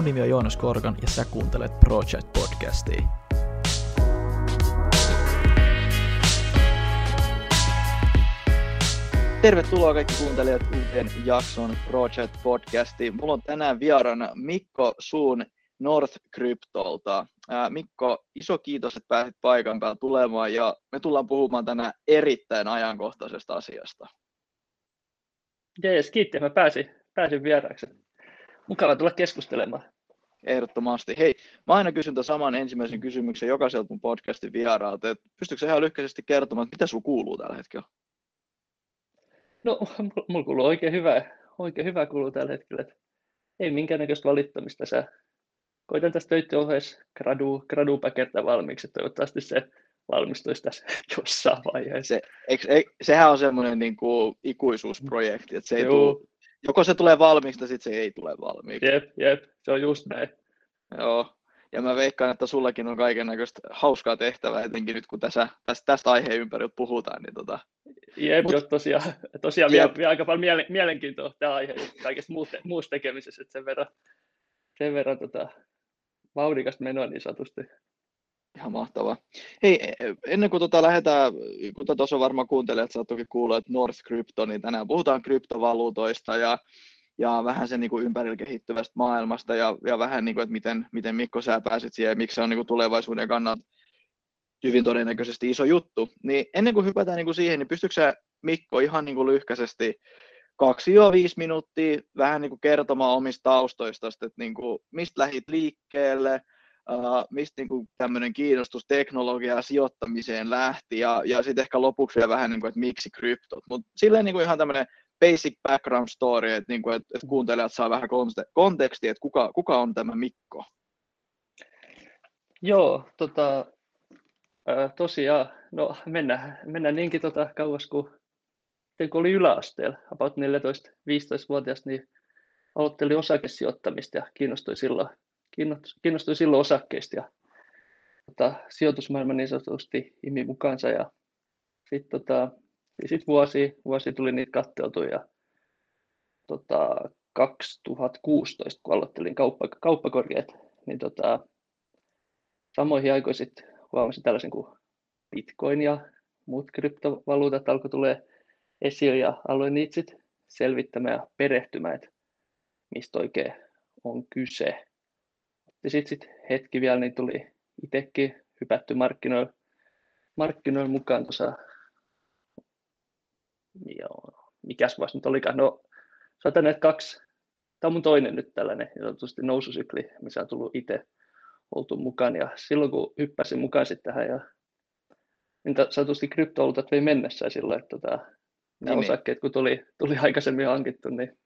Mun nimi on Joonas Korkan ja sä kuuntelet Project Podcastia. Tervetuloa kaikki kuuntelijat uuteen jakson Project Podcastiin. Mulla on tänään vieraana Mikko Suun North Cryptolta. Mikko, iso kiitos, että pääsit paikan päällä tulemaan ja me tullaan puhumaan tänään erittäin ajankohtaisesta asiasta. Jees, kiitti, mä pääsin, pääsin vieraaksi. Mukava tulla keskustelemaan. Ehdottomasti. Hei, mä aina kysyn tämän saman ensimmäisen kysymyksen jokaiselta mun podcastin vieraalta, että pystytkö ihan lyhkäisesti kertomaan, että mitä sulla kuuluu tällä hetkellä? No, mulla kuuluu oikein hyvä, oikein hyvä kuuluu tällä hetkellä. Että ei minkäännäköistä valittamista. Sä koitan tästä töiden ohjeessa gradu, gradu pakertaa valmiiksi, toivottavasti se valmistuisi tässä jossain vaiheessa. Se, eikö, ei, sehän on semmoinen niin kuin ikuisuusprojekti, että se ei tuu, joko se tulee valmiiksi tai sitten se ei tule valmiiksi. Jep, jep, se on just näin. Joo, ja mä veikkaan, että sullakin on kaiken näköistä hauskaa tehtävää, etenkin nyt kun tässä, tästä, tästä aiheen ympärillä puhutaan. Niin tota... Jep, Mut... jo, tosiaan, tosiaan jep. Vielä, vielä, aika paljon miele, mielenkiintoa tämä aihe kaikesta muusta, muusta tekemisessä, että sen verran, sen verran tota, vauhdikasta menoa niin sanotusti. Ihan mahtavaa. Hei, e, e, ennen kuin tota lähdetään, kuten tuossa varmaan kuuntelijat, sä toki kuullut, että North Crypto, niin tänään puhutaan kryptovaluutoista ja, ja vähän sen niin kuin ympärillä kehittyvästä maailmasta ja, ja vähän, niin kuin, että miten, miten Mikko sä pääsit siihen ja miksi se on niin kuin tulevaisuuden kannalta hyvin todennäköisesti iso juttu. Niin ennen kuin hypätään niin kuin siihen, niin pystytkö sä Mikko ihan niin kuin lyhkäisesti kaksi jo viisi minuuttia vähän niin kuin kertomaan omista taustoista, että niin kuin, mistä lähit liikkeelle, uh, mistä niin kuin tämmöinen kiinnostus teknologiaa sijoittamiseen lähti ja, ja sitten ehkä lopuksi vielä vähän niin kuin, että miksi kryptot. Mutta silleen niin kuin ihan tämmöinen basic background story, että, niin kuin, että, että kuuntelijat saa vähän kontekstia, että kuka, kuka on tämä Mikko? Joo, tota, äh, tosiaan, no mennään, mennään niinkin tota, kauas kuin kun oli yläasteella, about 14-15-vuotias, niin aloittelin osakesijoittamista ja kiinnostui silloin, kiinnostui silloin osakkeista ja tota, sijoitusmaailma niin sanotusti imi mukaansa ja sitten tota, sit vuosi, vuosi tuli niitä katteltu ja tota, 2016, kun aloittelin kauppa, kauppakorkeat, niin tota, samoihin aikoihin sitten huomasin tällaisen kuin Bitcoin ja muut kryptovaluutat alkoi tulee esille ja aloin itse selvittämään ja perehtymään, että mistä oikein on kyse. Ja sitten sit hetki vielä, niin tuli itsekin hypätty markkinoille, markkinoille mukaan tuossa, joo, mikäs vuosi nyt olikaan, no sanotaan, että kaksi, tämä on mun toinen nyt tällainen niin noususykli, missä on tullut itse oltu mukaan, ja silloin kun hyppäsin mukaan sitten tähän, ja niin sanotusti kryptovaluutat vei mennessään silloin, että tota, nämä niin, osakkeet, kun tuli, tuli aikaisemmin hankittu, niin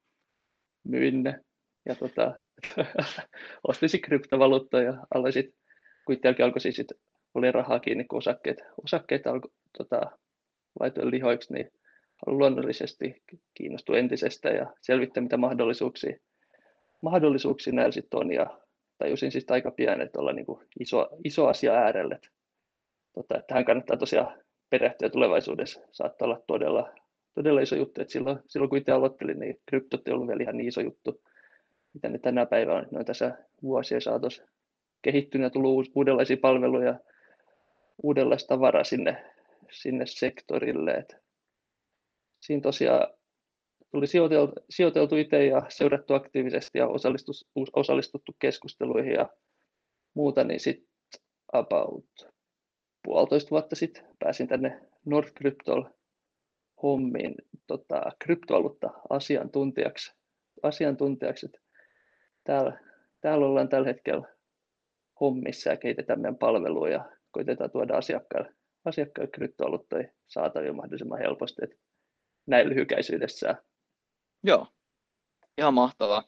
myin ne. Ja tota, ostin sitten kryptovaluuttaa ja aloin sitten, kun itselläkin alkoi siis, oli rahaa kiinni, kun osakkeet, osakkeet alkoi tota, laitoin lihoiksi, niin luonnollisesti kiinnostui entisestä ja selvittää, mitä mahdollisuuksia, mahdollisuuksia näillä sitten on. Ja tajusin siis aika pian, että olla niin kuin iso, iso asia äärelle. Tota, että tähän kannattaa tosiaan perehtyä tulevaisuudessa. Saattaa olla todella todella iso juttu, että silloin, silloin kun itse aloittelin, niin kryptot ei ollut vielä ihan niin iso juttu, mitä ne tänä päivänä on. On tässä vuosien saatossa kehittynyt ja tullut uudenlaisia palveluja, uudenlaista tavaraa sinne, sinne sektorille. Et siinä tosiaan tuli sijoiteltu, sijoiteltu itse ja seurattu aktiivisesti ja osallistuttu keskusteluihin ja muuta, niin sitten about puolitoista vuotta sitten pääsin tänne North Cryptol hommiin tota, kryptovaluutta asiantuntijaksi. asiantuntijaksi. Täällä, täällä ollaan tällä hetkellä hommissa ja kehitetään meidän palveluja ja koitetaan tuoda asiakkaille, asiakkaille kryptovaluuttoja saatavilla mahdollisimman helposti. Että näin lyhykäisyydessään. Joo, ihan mahtavaa.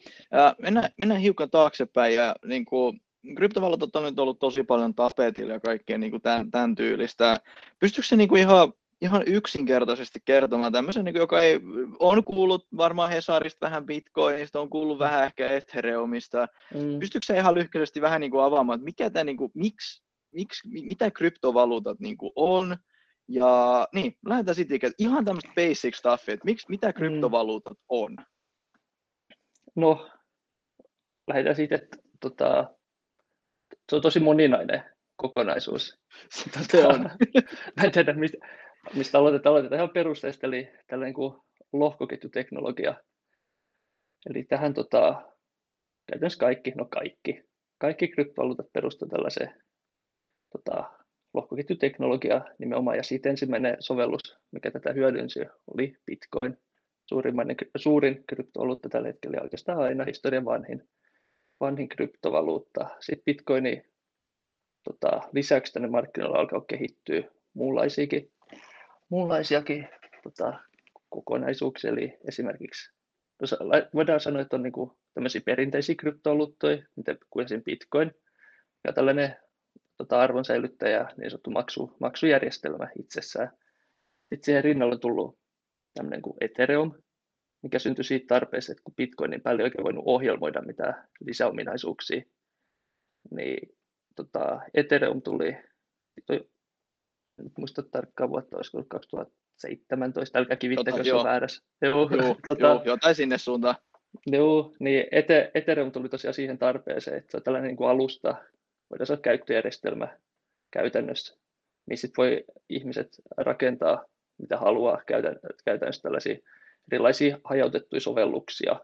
Mennään, mennään hiukan taaksepäin ja niin kuin, kryptovaluutat on nyt ollut tosi paljon tapetilla ja kaikkea niin kuin tämän, tämän tyylistä. Pystyykö se niin kuin ihan ihan yksinkertaisesti kertomaan tämmöisen, niin joka ei, on kuullut varmaan Hesarista vähän Bitcoinista, on kuullut vähän ehkä Ethereumista. Mm. Pystytkö se ihan lyhkäisesti vähän niin kuin avaamaan, että mikä tämä, niin kuin, miksi, miksi, mitä kryptovaluutat niin kuin on, ja niin, lähdetään sitten ihan tämmöistä basic stuffia, että miksi, mitä mm. kryptovaluutat on? No, lähdetään siitä, että tota, se on tosi moninainen kokonaisuus. Se on. mä en tiedä, mistä, mistä aloitetaan. Aloitetaan ihan perusteista, eli tällainen kuin lohkoketjuteknologia. Eli tähän tota, käytännössä kaikki, no kaikki, kaikki kryptovaluutat perustuvat tällaiseen tota, lohkoketjuteknologiaan nimenomaan, ja siitä ensimmäinen sovellus, mikä tätä hyödynsi, oli Bitcoin. Suurin kryptovaluutta tällä hetkellä oikeastaan aina historian vanhin, vanhin kryptovaluutta. Sitten Bitcoini tota, lisäksi tänne markkinoilla alkaa kehittyä muunlaisiakin, muunlaisiakin tota, kokonaisuuksia, eli esimerkiksi voidaan sanoa, että on niin kuin tämmöisiä perinteisiä kryptovaluuttoja, kuin esimerkiksi Bitcoin, ja tällainen tota, arvonsäilyttäjä, niin sanottu maksu, maksujärjestelmä itsessään. Sitten siihen rinnalle on tullut tämmöinen kuin Ethereum, mikä syntyi siitä tarpeesta, että kun Bitcoinin päälle ei oikein voinut ohjelmoida mitään lisäominaisuuksia, niin tota, Ethereum tuli, en muista tarkkaan vuotta, olisiko 2017, älkää kivittäkö, jos on väärässä. Joo, joo, tota, joo, jotain sinne suuntaan. Joo, niin Ethereum tuli tosiaan siihen tarpeeseen, että se on tällainen niin kuin alusta, voidaan sanoa käyttöjärjestelmä käytännössä, niin sitten voi ihmiset rakentaa mitä haluaa käytännössä tällaisia erilaisia hajautettuja sovelluksia.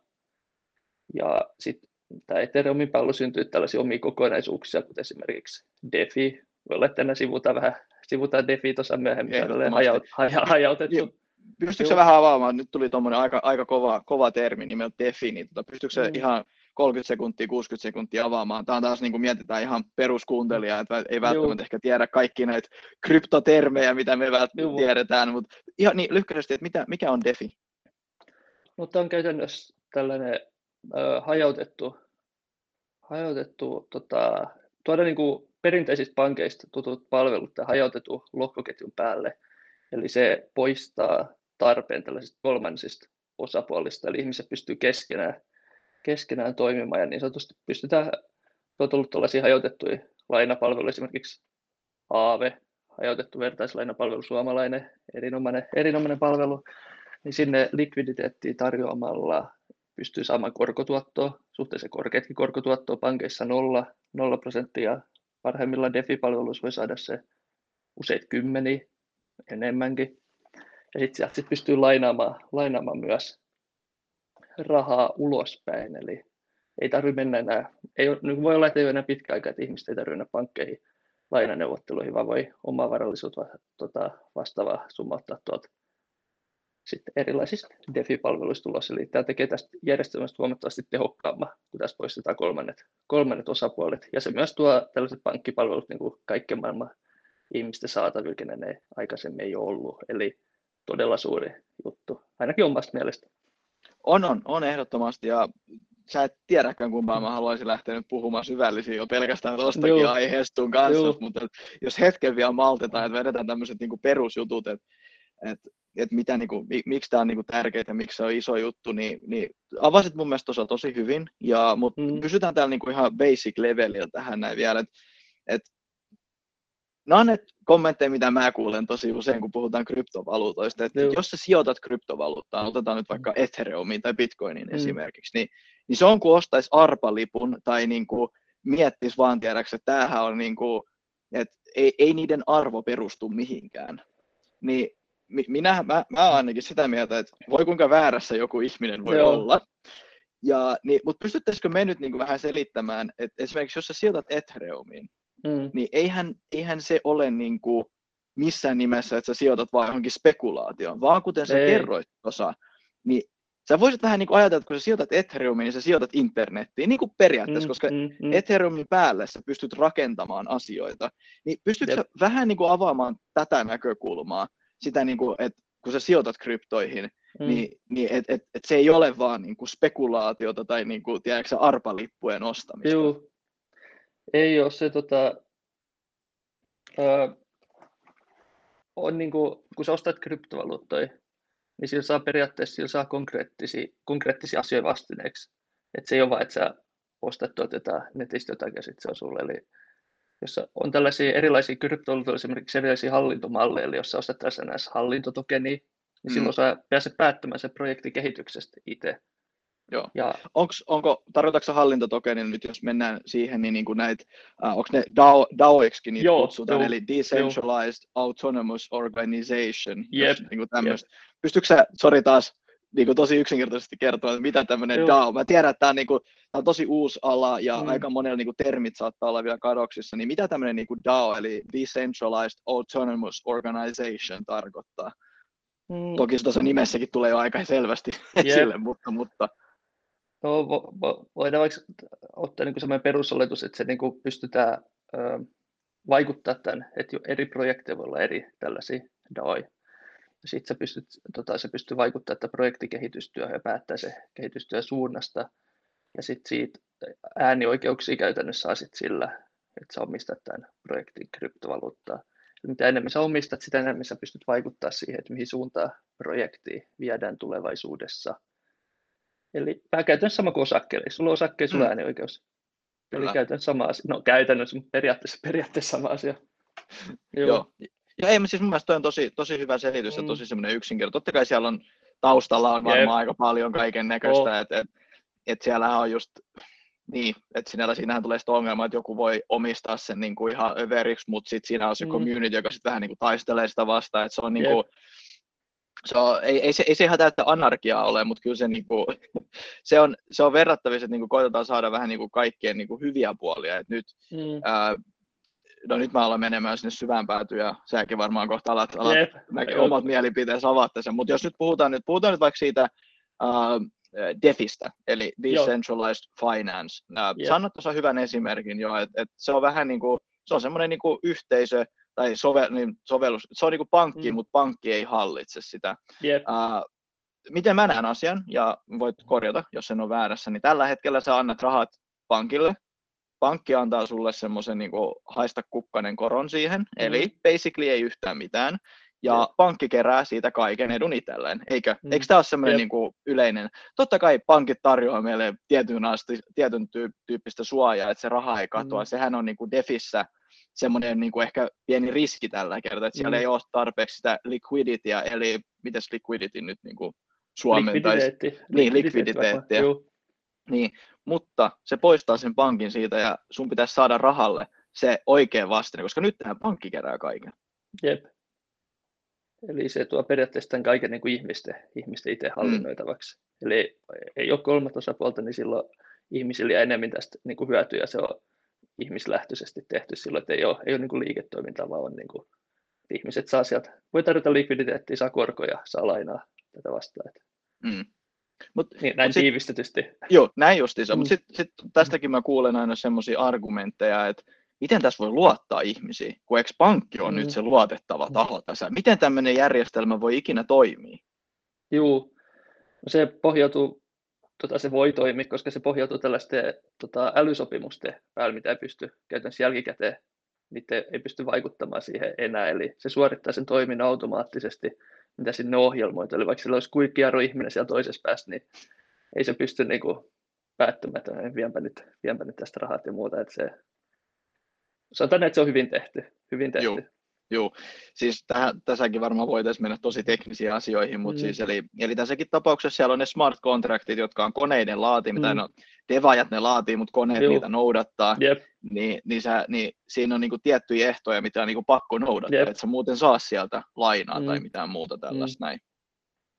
Ja sitten tämä Ethereumin palvelu syntyy tällaisia omia kokonaisuuksia, kuten esimerkiksi DeFi. Voi olla, että tänne sivutaan vähän sivutaan DeFi tuossa myöhemmin, hajaut, hajautettu. Pystyykö se vähän avaamaan, nyt tuli tuommoinen aika, aika kova, kova termi nimeltä DeFi, niin tota, pystyykö se mm. ihan 30 sekuntia, 60 sekuntia avaamaan. Tämä on taas niin kuin mietitään ihan peruskuuntelijaa, että ei välttämättä Juu. ehkä tiedä kaikki näitä kryptotermejä, mitä me välttämättä tiedetään, mutta ihan niin lyhkäisesti, että mitä, mikä on DeFi? No, tämä on käytännössä tällainen äh, hajautettu, hajautettu tota, tuoda niin kuin perinteisistä pankeista tutut palvelut ja hajautettu lohkoketjun päälle. Eli se poistaa tarpeen tällaisista kolmansista osapuolista, eli ihmiset pystyy keskenään keskenään toimimaan ja niin sanotusti pystytään, on tullut tällaisia hajautettuja lainapalveluja, esimerkiksi Aave, hajautettu vertaislainapalvelu, suomalainen, erinomainen, erinomainen palvelu, niin sinne likviditeettiä tarjoamalla pystyy saamaan korkotuottoa, suhteellisen korkeatkin korkotuottoa, pankeissa nolla, nolla prosenttia, parhaimmillaan DeFi-palveluissa voi saada se useita kymmeniä, enemmänkin. Ja sitten sieltä sit pystyy lainaamaan, lainaamaan myös rahaa ulospäin, eli ei tarvitse mennä enää, ei, niin voi olla, että ei ole enää pitkä aika, että ihmiset ei tarvitse mennä pankkeihin lainaneuvotteluihin, vaan voi omaa varallisuutta tota, vastaavaa summauttaa tuolta sitten erilaisista DeFi-palveluista tulos. Eli tämä tekee tästä järjestelmästä huomattavasti tehokkaamman, kun tästä poistetaan kolmannet, kolmannet osapuolet. Ja se myös tuo tällaiset pankkipalvelut niin kuin kaikkien maailman ihmisten saatavilla, ne aikaisemmin ei ole ollut. Eli todella suuri juttu, ainakin omasta mielestä. On, on, on ehdottomasti ja sä et tiedäkään kumpaa mä haluaisin lähteä nyt puhumaan syvällisiä jo pelkästään tuostakin aiheesta kanssa, Joo. mutta jos hetken vielä maltetaan, että vedetään tämmöiset niinku perusjutut, että et, et mitä, niinku, miksi tämä on niinku tärkeää ja miksi se on iso juttu, niin, niin avasit mun mielestä tuossa tosi hyvin, ja, mutta mm. pysytään täällä niinku ihan basic levelillä tähän näin vielä, että et nämä on ne kommentteja, mitä mä kuulen tosi usein, kun puhutaan kryptovaluutoista. Että jos sä sijoitat kryptovaluuttaan, otetaan nyt vaikka Ethereumiin tai Bitcoiniin mm. esimerkiksi, niin, niin se on kuin ostaisi arpalipun tai niin kuin miettisi vaan tiedäksi, että tämähän on niin kuin, että ei, ei niiden arvo perustu mihinkään. Niin minä, mä, mä ainakin sitä mieltä, että voi kuinka väärässä joku ihminen voi Joo. olla. Ja, niin, mutta pystyttäisikö me nyt niin kuin vähän selittämään, että esimerkiksi jos sä sijoitat Ethereumiin, mm. niin eihän, eihän se ole niin kuin missään nimessä, että sä sijoitat vaan johonkin spekulaatioon, vaan kuten sä Ei. kerroit tuossa, niin sä voisit vähän niin kuin ajatella, että kun sä sijoitat Ethereumiin, niin sä sijoitat internettiin, niin kuin periaatteessa, mm, koska mm, mm. Ethereumin päälle sä pystyt rakentamaan asioita, niin pystytkö sä vähän niin kuin avaamaan tätä näkökulmaa, sitä niin kuin, että kun sä sijoitat kryptoihin, mm. niin, niin et, et, et se ei ole vaan niin kuin spekulaatiota tai niin kuin, tiedätkö, arpalippujen ostamista. Joo, ei ole se, tota, ää, on niin kuin, kun sä ostat kryptovaluuttoja, niin sillä saa periaatteessa sillä saa konkreettisia, konkreettisia asioita vastineeksi. Että se ei ole vain, että sä ostat tuolta jotain netistä jotain ja sitten se on sulle. Eli jos on tällaisia erilaisia kryptovaluuttoja, esimerkiksi erilaisia hallintomalleja, eli jos sä ostat tässä näissä hallintotokenia, niin mm. silloin sä pääset päättämään sen projektin kehityksestä itse. Joo. Ja, Onks, onko, tarkoitatko hallintotokenilla nyt, jos mennään siihen, niin, niin kuin näitä, uh, onko ne DAO, DAOiksi niitä joo, kutsutaan, joo, eli Decentralized joo. Autonomous Organization, yep, jos, niin kuin tämmöistä. Yep. Pystytkö sä, sori taas, niin kuin tosi yksinkertaisesti kertoa, että mitä tämmöinen Joo. DAO, mä tiedän, että tämä on, niin kuin, tämä on tosi uusi ala ja mm. aika monella niin kuin, termit saattaa olla vielä kadoksissa, niin mitä tämmöinen niin kuin DAO, eli Decentralized Autonomous Organization tarkoittaa? Mm. Toki tuossa nimessäkin tulee jo aika selvästi yep. esille, mutta, mutta No, vo, vo, voidaan vaikka ottaa niin sellainen perusoletus, että se niin kuin pystytään ö, vaikuttaa tämän, että eri projekteja voi olla eri tällaisia DAOja. Sitten se pystyt, tota, se pystyy vaikuttamaan, että projektikehitystyöhön ja päättää se kehitystyö suunnasta. Ja sitten siitä äänioikeuksia käytännössä saa sit sillä, että sä omistat tämän projektin kryptovaluuttaa. Ja mitä enemmän sä omistat, sitä enemmän sä pystyt vaikuttaa siihen, että mihin suuntaan projekti viedään tulevaisuudessa – Eli vähän käytännössä sama kuin osakkeelle. Sulla on osakkeen, sulla on mm. äänioikeus. Eli Kyllä. käytännössä sama asia. No käytännössä, mutta periaatteessa, periaatteessa sama asia. Joo. Joo. Ja ei, siis mun mielestä on tosi, tosi hyvä selitys mm. ja tosi semmoinen yksinkertainen. Totta kai siellä on taustalla on varmaan aika paljon kaiken näköistä, oh. että et, et siellähän on just niin, että sinällä siinähän tulee sitä ongelmaa, että joku voi omistaa sen niin kuin ihan överiksi, mutta sitten siinä on se mm. community, joka sitten vähän niin kuin taistelee sitä vastaan, että se on niin kuin, se on, ei, ei, se, ei se ihan täyttä anarkiaa ole, mutta kyllä se, niin kuin, se, on, se on verrattavissa, että niin kuin, koitetaan saada vähän niin kuin, kaikkien niin kuin, hyviä puolia. Et nyt, mm. ää, no nyt mä aloin menemään sinne syvään päätyyn ja säkin varmaan kohta alat, alat yep. mäkin omat mielipiteensä avaatte sen. Mutta jos nyt puhutaan, nyt puhutaan nyt vaikka siitä uh, DeFistä, eli Decentralized Joo. Finance. Uh, yep. Sano tuossa hyvän esimerkin jo, että et se on vähän niin kuin, se on semmoinen niin kuin yhteisö, tai sove, niin sovellus, se on niin kuin pankki, mm. mutta pankki ei hallitse sitä. Yep. Uh, miten mä näen asian, ja voit korjata, jos en ole väärässä, niin tällä hetkellä sä annat rahat pankille, pankki antaa sulle semmoisen niin haista kukkanen koron siihen, mm. eli basically ei yhtään mitään, ja Jep. pankki kerää siitä kaiken edun itselleen, eikö? Mm. Eikö tämä ole semmoinen niin kuin yleinen? Totta kai pankit tarjoaa meille tietyn, asti, tietyn tyyppistä suojaa, että se raha ei katoa, mm. sehän on niin kuin defissä, semmoinen niin kuin ehkä pieni riski tällä kertaa, että siellä mm. ei ole tarpeeksi sitä liquiditya, eli mitäs liquidity nyt niin kuin suomentaisi? Likviditeetti. Niin, likviditeettiä. Niin, mutta se poistaa sen pankin siitä ja sun pitäisi saada rahalle se oikea vastine, koska nyt tähän pankki kerää kaiken. Jep. Eli se tuo periaatteessa tämän kaiken niin kuin ihmisten, ihmisten itse mm. hallinnoitavaksi. Mm. Eli ei ole kolmatta osapuolta, niin silloin ihmisillä enemmän tästä niin kuin hyötyä. Se on ihmislähtöisesti tehty silloin, että ei ole, ei ole niin kuin liiketoimintaa, vaan on niin kuin, ihmiset saa sieltä, voi tarjota likviditeettiä, saa korkoja, saa lainaa tätä vastaan. Mm. Mut, niin, näin mut sit, tiivistetysti. Joo, näin justiinsa, mm. mutta sitten sit tästäkin mä kuulen aina semmoisia argumentteja, että miten tässä voi luottaa ihmisiin, kun eikö pankki on mm. nyt se luotettava taho tässä. Miten tämmöinen järjestelmä voi ikinä toimia? Joo, no se pohjautuu tota, se voi toimia, koska se pohjautuu tällaisten tota, älysopimusten päälle, mitä ei pysty käytännössä jälkikäteen, niitä ei pysty vaikuttamaan siihen enää, eli se suorittaa sen toiminnan automaattisesti, mitä sinne ohjelmoitu, eli vaikka sillä olisi kuikkiaro ihminen siellä toisessa päässä, niin ei se pysty niin kuin, päättämään, että vienpä nyt, vienpä nyt tästä rahat ja muuta, että se, sanotaan, että se on hyvin tehty, hyvin tehty. Joo. Joo, siis tähän, tässäkin varmaan voitaisiin mennä tosi teknisiin asioihin, mutta mm. siis eli, eli tässäkin tapauksessa siellä on ne smart contractit, jotka on koneiden laati, mitä mm. no, devajat ne laatii, mutta koneet Joo. niitä noudattaa, yep. niin, niin, sä, niin siinä on niinku tiettyjä ehtoja, mitä on niinku pakko noudattaa, yep. että sä muuten saa sieltä lainaa mm. tai mitään muuta tällaista mm. näin.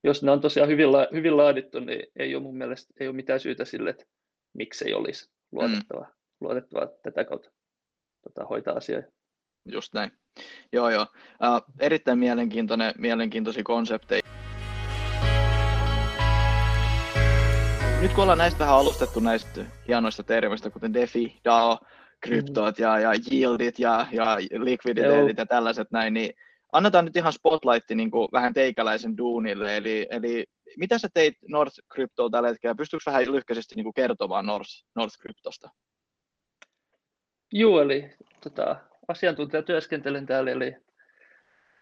Jos ne on tosiaan hyvin, la, hyvin laadittu, niin ei ole mun mielestä ei ole mitään syytä sille, että miksei olisi luotettava, mm. luotettava tätä kautta tota, hoitaa asioita. Just näin. Joo, joo. Uh, erittäin mielenkiintoinen, mielenkiintoisia konsepteja. Nyt kun ollaan näistä vähän alustettu näistä hienoista termistä, kuten DeFi, DAO, kryptoot ja, ja yieldit ja, ja likviditeetit ja tällaiset näin, niin annetaan nyt ihan spotlight niin kuin vähän teikäläisen duunille. Eli, eli mitä sä teit North Cryptoa tällä hetkellä? Pystyykö vähän lyhkäisesti niin kuin kertomaan North, North Cryptosta? Joo, eli tota, asiantuntijatyöskentelen täällä, eli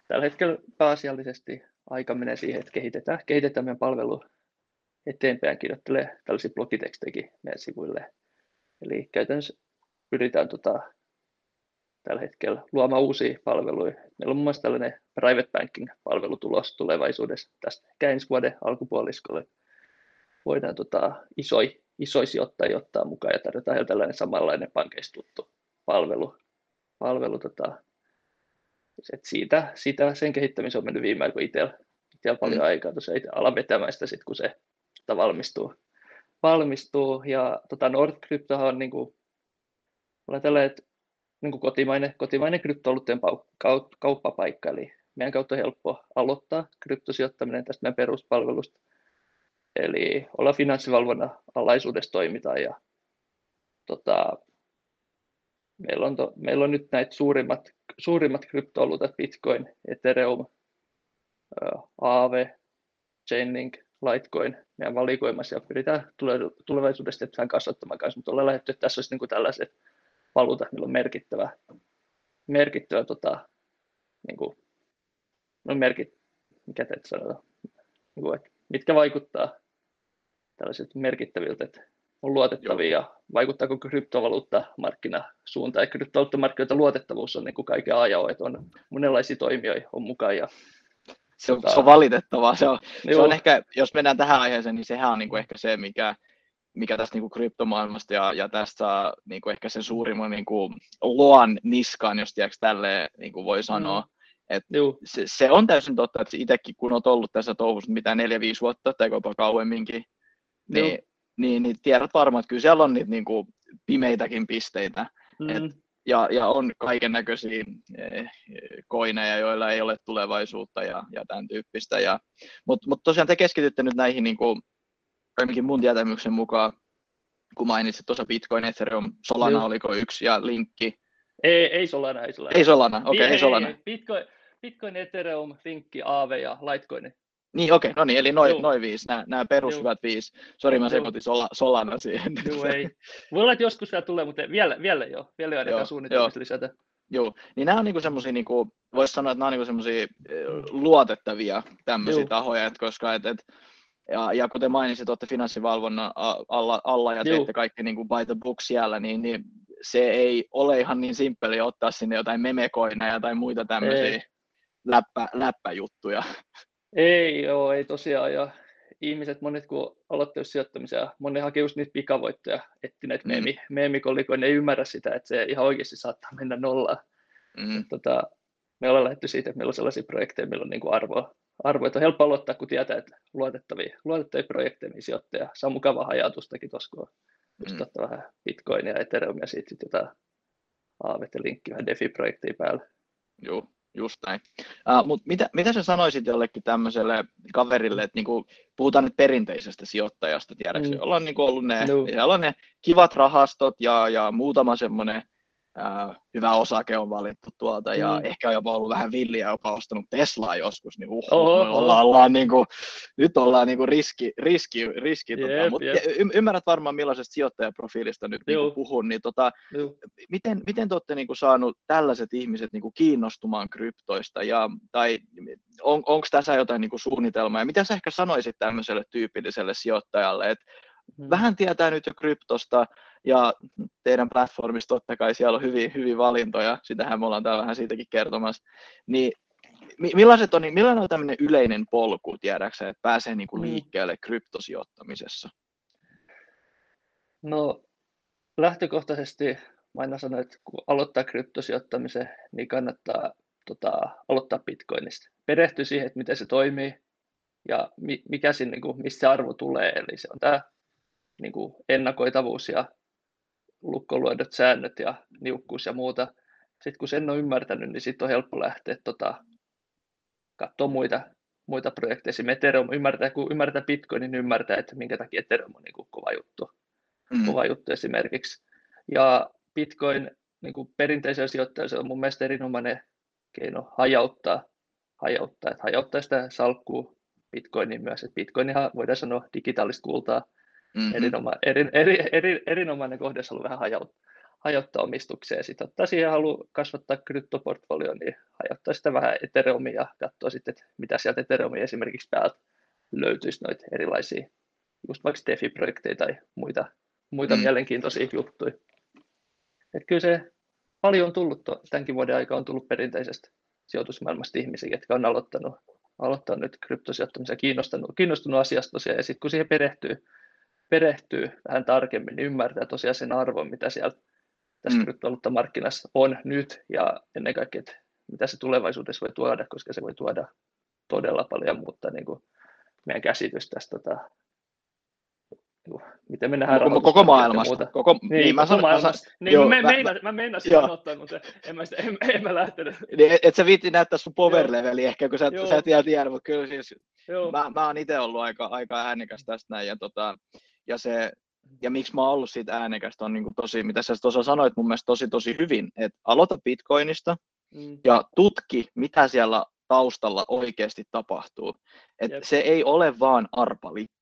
tällä hetkellä pääasiallisesti aika menee siihen, että kehitetään, kehitetään meidän palvelu eteenpäin, kirjoittelee tällaisia blogitekstejäkin meidän sivuille. Eli käytännössä pyritään tota, tällä hetkellä luomaan uusia palveluja. Meillä on muun muassa tällainen private banking-palvelu tulos tulevaisuudessa tästä ehkä ensi vuoden alkupuoliskolle. voidaan tota, isoi, isoi sijoittajia ottaa mukaan ja tarjota heille tällainen samanlainen pankeista tuttu palvelu. Palvelu tota, et siitä, siitä, sen kehittämiseen on mennyt viime aikoina itsellä, itsellä paljon mm. aikaa, tosiaan itse alan vetämään sitä sit, kun se tota, valmistuu. valmistuu. Ja tota, Nordcryptohan on niin kuin, tällä, että niin kuin kotimainen, kotimainen kryptovaluuttien kauppapaikka, eli meidän kautta on helppo aloittaa kryptosijoittaminen tästä meidän peruspalvelusta. Eli olla finanssivalvonnan alaisuudessa toimitaan ja tota, meillä, on to, meillä on nyt näitä suurimmat, suurimmat kryptovaluutat, Bitcoin, Ethereum, Aave, Chainlink, Litecoin. Meidän valikoimassa ja pyritään tulevaisuudessa vähän kasvattamaan kanssa, mutta ollaan lähdetty, että tässä olisi niin kuin tällaiset valuutat, millä on merkittävä, merkittävä tota, niin kuin, no merkit, mikä teet sanotaan, niin kuin, että mitkä vaikuttaa tällaiset merkittäviltä, että on luotettavia Joo. vaikuttaako kryptovaluutta markkina suuntaan. Ja kryptovaluuttamarkkinoiden luotettavuus on niin kuin kaiken ajan, että on monenlaisia toimijoita on mukaan. Ja, se, on, tota... se on valitettavaa. Se on, se on ehkä, jos mennään tähän aiheeseen, niin sehän on niin kuin ehkä se, mikä, mikä tästä niin kuin kryptomaailmasta ja, ja tästä saa niin kuin ehkä sen suurimman niin kuin loan niskaan, jos tiedätkö, tälleen niin kuin voi sanoa. Mm. Et se, se, on täysin totta, että itsekin kun olet ollut tässä touhussa mitä neljä, viisi vuotta tai jopa kauemminkin, niin, niin, niin tiedät varmaan, että kyllä siellä on niitä niin kuin pimeitäkin pisteitä. Mm. Et, ja, ja on kaiken näköisiä eh, koineja, joilla ei ole tulevaisuutta ja, ja tämän tyyppistä. Ja, Mutta mut tosiaan te keskitytte nyt näihin, niin kuin, ainakin mun tietämyksen mukaan, kun mainitsit tuossa Bitcoin, Ethereum, Solana Joo. oliko yksi ja linkki. Ei, ei Solana, ei Solana. Ei Solana, okei, okay, ei, ei Solana. Ei, Bitcoin, Bitcoin, Ethereum, linkki, Aave ja Litecoin. Niin, okei, okay, no niin, eli noin noi viisi, nämä, perushyvät viisi. Sori, mä sekoitin sola, Solana siihen. Joo, ei. Voi olla, että joskus vielä tulee, mutta vielä, vielä jo. Vielä ei ainakaan suunnitelmista lisätä. Joo, niin nämä on niinku semmoisia, niinku, voisi sanoa, että nämä on niinku semmoisia luotettavia tämmöisiä tahoja, että koska et, et, ja, ja kuten mainitsit, olette finanssivalvonnan alla, alla ja teette Joo. kaikki niin kuin by the book siellä, niin, niin se ei ole ihan niin simppeli ottaa sinne jotain memekoineja tai muita tämmöisiä läppä, läppäjuttuja. Ei joo, ei tosiaan. Ja ihmiset, monet kun aloittaa sijoittamisen ja monet hakee just niitä pikavoittoja, etsineet mm. meemi, meemikolikoja, ne ei ymmärrä sitä, että se ihan oikeasti saattaa mennä nollaan. Mm. Tota, me ollaan lähdetty siitä, että meillä on sellaisia projekteja, meillä on niin kuin arvoa, arvoa, että on helppo aloittaa, kun tietää, että luotettavia, luotettavia projekteja, niin sijoittaja saa mukavaa ajatustakin tuossa, kun just mm. ottaa vähän Bitcoinia, Ethereumia, sitten sit jotain Aavet ja linkki vähän DeFi-projektia päällä. Joo, Just näin. Uh, mut mitä, mitä sä sanoisit jollekin tämmöiselle kaverille, että niinku, puhutaan nyt perinteisestä sijoittajasta, tiedätkö, mm. jolla on niinku ollut ne, no. ne kivat rahastot ja, ja muutama semmoinen äh, hyvä osake on valittu tuolta ja mm. ehkä on jopa ollut vähän villiä jopa ostanut Teslaa joskus, niin uh, oho, oho. Ollaan, ollaan niin kuin, nyt ollaan niin kuin riski, riski, riski yep, tota, mutta y- ymmärrät varmaan millaisesta sijoittajaprofiilista nyt niin puhun, niin tota, miten, miten te olette niin kuin saanut tällaiset ihmiset niin kuin kiinnostumaan kryptoista ja, tai on, onko tässä jotain niin kuin suunnitelmaa ja mitä sä ehkä sanoisit tämmöiselle tyypilliselle sijoittajalle, että mm. vähän tietää nyt jo kryptosta, ja teidän platformissa totta kai siellä on hyvin, hyvin valintoja, sitähän me ollaan täällä vähän siitäkin kertomassa, niin millaiset on, millainen on tämmöinen yleinen polku, tiedäksä, että pääsee niin kuin mm. liikkeelle kryptosijoittamisessa? No lähtökohtaisesti mä aina sanon, että kun aloittaa kryptosijoittamisen, niin kannattaa tota, aloittaa Bitcoinista. Perehtyä siihen, että miten se toimii ja mikä siinä, niin kuin, mistä se arvo tulee. Eli se on tämä niin kuin ennakoitavuus ja lukkoluodot säännöt ja niukkuus ja muuta. Sitten kun sen on ymmärtänyt, niin sitten on helppo lähteä tota, katsoa muita, muita projekteja. Esimerkiksi Ethereum, ymmärtää, kun ymmärtää Bitcoinin, niin ymmärtää, että minkä takia Ethereum on niin kuin kova juttu. Mm. Kova juttu esimerkiksi. Ja Bitcoin niin kuin perinteisellä sijoittajalla on mun mielestä erinomainen keino hajauttaa, hajauttaa, että hajauttaa sitä salkkuu Bitcoinin myös. Että Bitcoinihan voidaan sanoa digitaalista kultaa, Mm-hmm. Erinoma, eri, eri, eri, erinomainen kohde, jos haluaa vähän hajauttaa, ja sitten ottaa siihen halu kasvattaa kryptoportfolio, niin hajauttaa sitä vähän Ethereumia ja katsoa sitten, että mitä sieltä Ethereumia esimerkiksi päältä löytyisi noita erilaisia, just vaikka DeFi-projekteja tai muita, muita mm. mielenkiintoisia juttuja. Et kyllä se paljon on tullut, tämänkin vuoden aikaa on tullut perinteisestä sijoitusmaailmasta ihmisiä, jotka on aloittanut aloittaa nyt kryptosijoittamisen kiinnostunut, kiinnostunut asiasta tosiaan, ja sitten kun siihen perehtyy, perehtyy vähän tarkemmin, niin ymmärtää tosiaan sen arvon, mitä siellä tässä mm. kryptovaluuttamarkkinassa on nyt, ja ennen kaikkea, että mitä se tulevaisuudessa voi tuoda, koska se voi tuoda todella paljon muuttaa niin kuin meidän käsitys tästä tota, Niinku, miten me nähdään koko, koko maailmasta. Koko, niin, niin, mä koko maailmasta. Mä, niin, joo, mä, mä, meina, mä meinasin sanottaa, mutta en mä, en, en mä lähtenyt. Niin, et, et sä viitti näyttää sun power leveli ehkä, kun sä, sä et vielä tiedä, mutta kyllä siis joo. mä, mä oon itse ollut aika, aika äänekäs tästä näin, ja, tota, ja se, ja miksi mä oon ollut siitä äänekästä on niin kuin tosi, mitä sä tuossa sanoit mun mielestä tosi tosi hyvin, että aloita Bitcoinista mm. ja tutki, mitä siellä taustalla oikeasti tapahtuu. Et se ei ole vaan arpalippu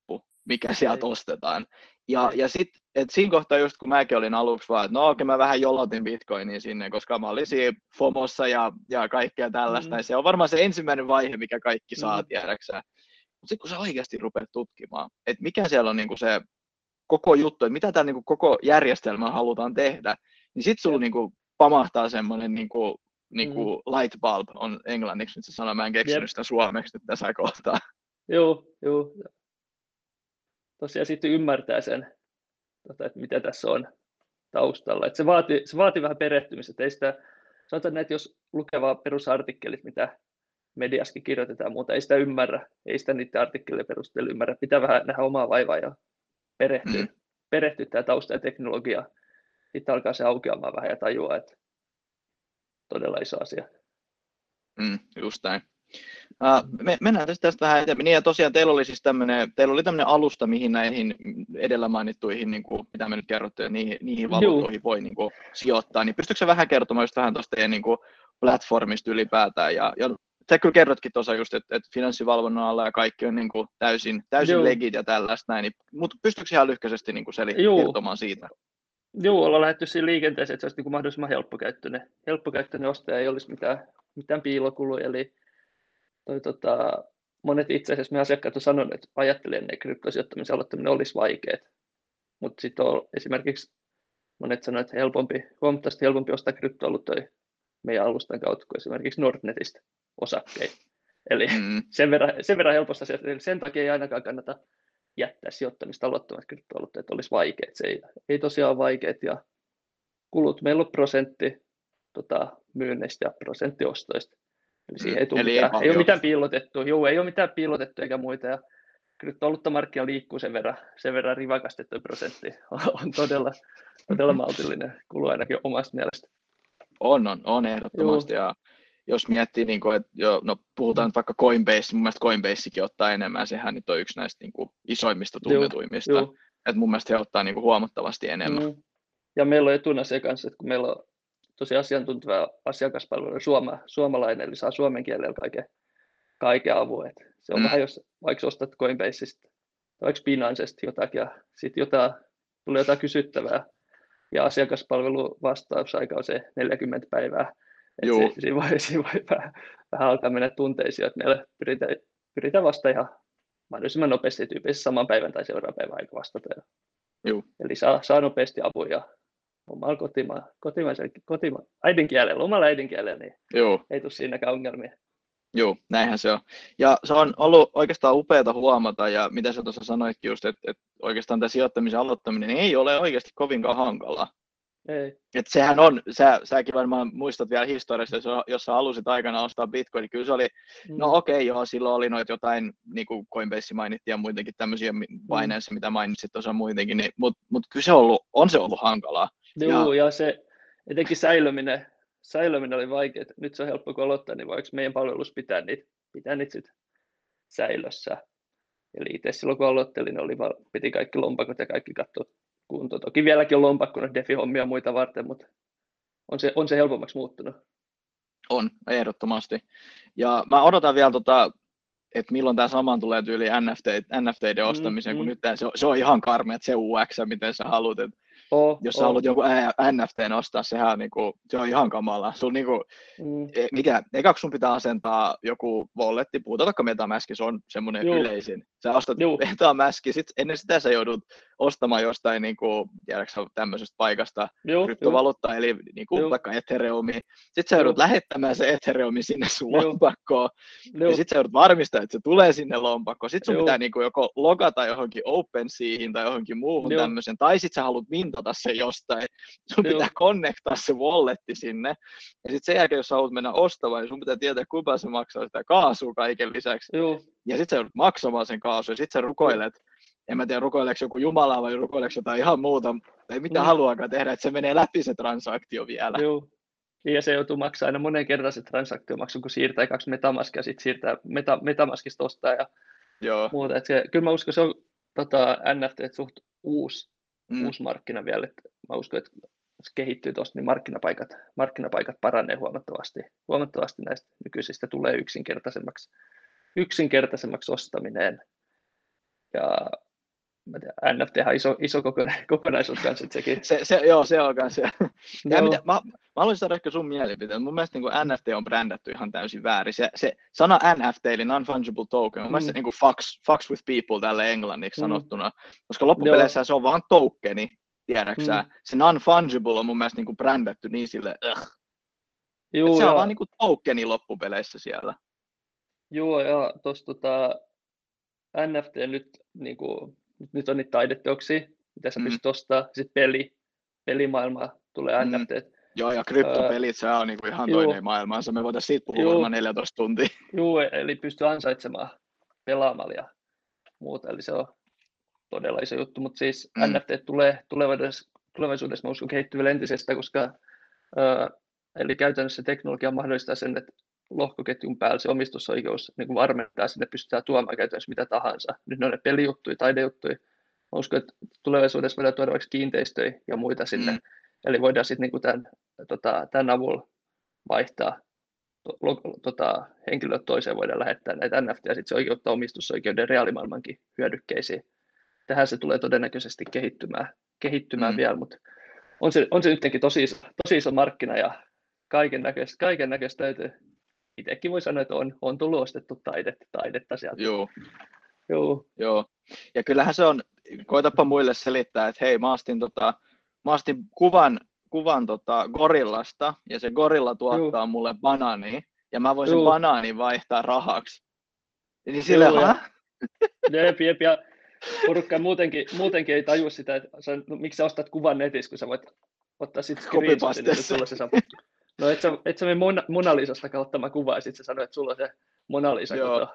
mikä sieltä Ei. ostetaan. Ja, ja sitten, että siinä kohtaa just kun mäkin olin aluksi vaan, että no okei, mä vähän jolotin bitcoinia sinne, koska mä olin siinä FOMossa ja, ja kaikkea tällaista, mm. se on varmaan se ensimmäinen vaihe, mikä kaikki saa mm. tiedäkseen. Mutta sitten kun sä oikeasti rupeat tutkimaan, että mikä siellä on niinku se koko juttu, että mitä tämä niinku koko järjestelmä halutaan tehdä, niin sitten sulla niinku pamahtaa semmoinen niinku, niinku mm. light bulb on englanniksi nyt se sana, mä en keksinyt sitä suomeksi nyt tässä kohtaa. Joo, joo tosiaan sitten ymmärtää sen, tota, että mitä tässä on taustalla. Et se, vaatii, se vaatii vähän perehtymistä. Ei sitä, sanotaan, että jos lukevaa perusartikkelit, mitä mediaskin kirjoitetaan, mutta ei sitä ymmärrä, ei sitä niiden artikkelien perusteella ymmärrä. Pitää vähän nähdä omaa vaivaa ja perehtyä, mm. perehtyä tämä tausta ja teknologia. Sitten alkaa se aukeamaan vähän ja tajua, että todella iso asia. Mm, just näin. Uh, me, mennään tästä, tästä vähän eteenpäin. Niin ja tosiaan teillä oli siis tämmöinen, teillä oli tämmöinen alusta, mihin näihin edellä mainittuihin, niin kuin, mitä me nyt kerrottiin, niihin, niihin valuuttoihin voi niin kuin, sijoittaa. Niin pystytkö vähän kertomaan just vähän tuosta teidän niin kuin, platformista ylipäätään? Ja, ja sä kyllä kerrotkin tuossa just, että, että finanssivalvonnan alla ja kaikki on niin kuin, täysin, täysin legit ja tällaista näin. Niin, mutta pystytkö ihan lyhkäisesti niin kuin, seli- kertomaan siitä? Joo, ollaan lähdetty siinä liikenteeseen, että se olisi niin kuin mahdollisimman helppokäyttöinen. Helppokäyttöinen ostaja ei olisi mitään, mitään piilokuluja, eli toi, tota, monet itse asiassa me asiakkaat on sanonut, että ajattelee ennen kryptosijoittamisen aloittaminen olisi vaikeaa. Mutta sitten on esimerkiksi monet sanoivat, että helpompi, huomattavasti helpompi ostaa kryptovaluuttoja meidän alustan kautta kuin esimerkiksi Nordnetistä osakkeita. Eli mm. sen, verran, sen verran helposta sieltä, eli sen takia ei ainakaan kannata jättää sijoittamista kryptovaluuttoja, että olisi vaikeat. Se ei, ei tosiaan ole vaikeat ja kulut meillä on prosentti tota, myynneistä ja prosentti ostoista. Eli siihen ei, tule Eli mitään, ei, ei ole mitään piilotettua. Joo, ei ole mitään piilotettua eikä muita. Ja kyllä markkina liikkuu sen verran, sen verran rivakasti, että prosentti on todella, todella maltillinen kulu ainakin omasta mielestä. On, on, on ehdottomasti. Ja jos miettii, niin kuin, että jo, no, puhutaan nyt vaikka Coinbase, mun mielestä Coinbasekin ottaa enemmän, sehän nyt on yksi näistä niin kuin, isoimmista tunnetuimmista. Joo, joo. että mun mielestä he ottaa niin kuin, huomattavasti enemmän. Mm. Ja meillä on etuna se kanssa, että kun meillä on tosi asiantunteva asiakaspalvelu suoma, suomalainen, eli saa suomen kielellä kaiken, kaiken avun. Et se on mm. vähän, jos vaikka ostat Coinbaseista tai vaikka Binancesta jotakin ja sitten jotain, tulee jotain kysyttävää ja asiakaspalvelu vastausaika on se 40 päivää. Et se, siinä, voi, siinä voi vähän, vähän alkaa mennä tunteisiin, että meillä pyritään, pyritään vasta ihan mahdollisimman nopeasti tyypillisesti saman päivän tai seuraavan päivän aika vastata. Joo. Eli saa, saa nopeasti apua ja omalla kotima, kotimaisen, kotima, äidinkielellä, omalla äidinkielellä, niin Joo. ei tule siinäkään ongelmia. Joo, näinhän se on. Ja se on ollut oikeastaan upeata huomata, ja mitä sä tuossa sanoitkin just, että, että oikeastaan tämä sijoittamisen aloittaminen ei ole oikeasti kovinkaan hankalaa. Ei. Et sehän on, sä, säkin varmaan muistat vielä historiasta, jos sä halusit aikana ostaa bitcoin, niin kyllä se oli, mm. no okei okay, joo, silloin oli noita jotain, niin kuin Coinbase mainittiin ja muitakin tämmöisiä mm. Binance, mitä mainitsit tuossa muitenkin, niin, mutta mut kyllä se on ollut, on se ollut hankalaa. Joo, ja, ja se etenkin säilyminen, säilyminen oli vaikeaa. Nyt se on helppo kun aloittaa, niin voiko meidän palvelus pitää niitä, pitää niitä sit säilössä. Eli itse silloin kun aloittelin, oli, piti kaikki lompakot ja kaikki katsoa kunto. Toki vieläkin on lompakko defi-hommia muita varten, mutta on se, on se helpommaksi muuttunut. On, ehdottomasti. Ja mä odotan vielä, tota, että milloin tämä saman tulee tyyli NFT, NFTiden ostamiseen, mm, kun mm. nyt se, se on ihan karmea, että se UX, miten sä haluat. Että Oh, jos sä oh. haluat jonkun NFT ostaa, sehän on, niinku, se on ihan kamala. Sun, niinku, mm. mikä, ekaksi sun pitää asentaa joku walletti, puhutaan vaikka Metamask, se on semmoinen yleisin. Sä ostat MetaMaski, sit ennen sitä sä joudut ostamaan jostain niin kuin, tiedätkö, tämmöisestä paikasta Joo, kryptovaluuttaa, eli niin kuin, vaikka Ethereumi. Sitten sä joudut Joo. lähettämään se Ethereumi sinne sun Joo. lompakkoon, Joo. ja sitten sä joudut varmistaa, että se tulee sinne lompakkoon. Sitten sun Joo. pitää niin kuin, joko logata johonkin OpenSeahin tai johonkin muuhun Joo. tämmöisen, tai sitten sä haluat mintata se jostain. Sun Joo. pitää connectaa se walletti sinne, ja sitten sen jälkeen, jos sä haluat mennä ostamaan, niin sun pitää tietää, kuinka se maksaa sitä kaasua kaiken lisäksi. Joo. Ja sitten sä joudut maksamaan sen kaasun, ja sitten sä rukoilet, en mä tiedä rukoileeko joku Jumala vai rukoileeko jotain ihan muuta, ei mitä mm. haluakaan tehdä, että se menee läpi se transaktio vielä. Joo. Ja se joutuu maksamaan aina monen kerran se transaktiomaksu, kun siirtää kaksi metamaskia, sitten siirtää meta, metamaskista ostaa ja Joo. muuta. Et se, kyllä mä uskon, se on tota, NFT suht uusi, mm. uusi markkina vielä. Et mä uskon, että se kehittyy tuosta, niin markkinapaikat, markkinapaikat paranee huomattavasti. Huomattavasti näistä nykyisistä tulee yksinkertaisemmaksi, yksinkertaisemmaksi ostaminen. Ja mä tiedän, NFT on iso, iso kokonaisuus kanssa, sekin. Se, se, joo, se on kanssa. Ja mitä, mä, mä haluaisin saada ehkä sun mielipiteen. Mun mielestä niin NFT on brändätty ihan täysin väärin. Se, se sana NFT, eli non-fungible token, mun mm. mielestä niin kuin fucks, fucks with people tälle englanniksi mm. sanottuna, koska loppupeleissä se on vaan tokeni, tiedäksä. Mm. Se non-fungible on mun mielestä niin kuin brändätty niin sille, Joo, se on vaan niin kuin tokeni loppupeleissä siellä. Joo, ja tuossa tota, NFT nyt niin kuin, nyt on niitä taideteoksia, mitä sä mm. pystyt ostamaan, sitten peli, pelimaailma tulee mm. NFT. Joo, ja kryptopelit, uh, se on niinku ihan juu, toinen maailmansa. Me voitaisiin siitä puhua varmaan 14 tuntia. Joo, eli pystyy ansaitsemaan pelaamalla ja muuta, eli se on todella iso juttu, mutta siis mm. NFT tulee tulevaisuudessa, tulevaisuudessa mä uskon kehittyy entisestä, koska uh, eli käytännössä teknologia mahdollistaa sen, että lohkoketjun päällä se omistusoikeus niin kuin varmentaa, että pystytään tuomaan käytännössä mitä tahansa. Nyt ne on ne pelijuttuja, taidejuttuja. Mä uskon, että tulevaisuudessa voidaan tuoda vaikka kiinteistöjä ja muita sinne. Mm. Eli voidaan sitten niin tämän, tota, tämän avulla vaihtaa tota, henkilöt toiseen voidaan lähettää näitä NFT ja sitten se oikeuttaa omistusoikeuden reaalimaailmankin hyödykkeisiin. Tähän se tulee todennäköisesti kehittymään, kehittymään mm. vielä, mutta on se, on se nytkin tosi iso, tosi iso markkina ja kaiken näköistä, kaiken näköistä täytyy itsekin voi sanoa, että on, on tullut ostettu taidetta, taidetta sieltä. Joo. Joo. Joo. Ja kyllähän se on, koitapa muille selittää, että hei, mä astin, tota, mä astin kuvan, kuvan tota gorillasta, ja se gorilla tuottaa Joo. mulle banaani, ja mä voisin Joo. banaanin vaihtaa rahaksi. Niin sille ja... jep, jep, ja porukka muutenkin, muutenkin ei tajua sitä, että sä, no, miksi sä ostat kuvan netissä, kun sä voit ottaa sitten screenshotin, niin se No et sä, et sä mene Mona, Mona Lisasta kautta mä sit sä sanoit, että sulla on se Mona Lisa. Joo.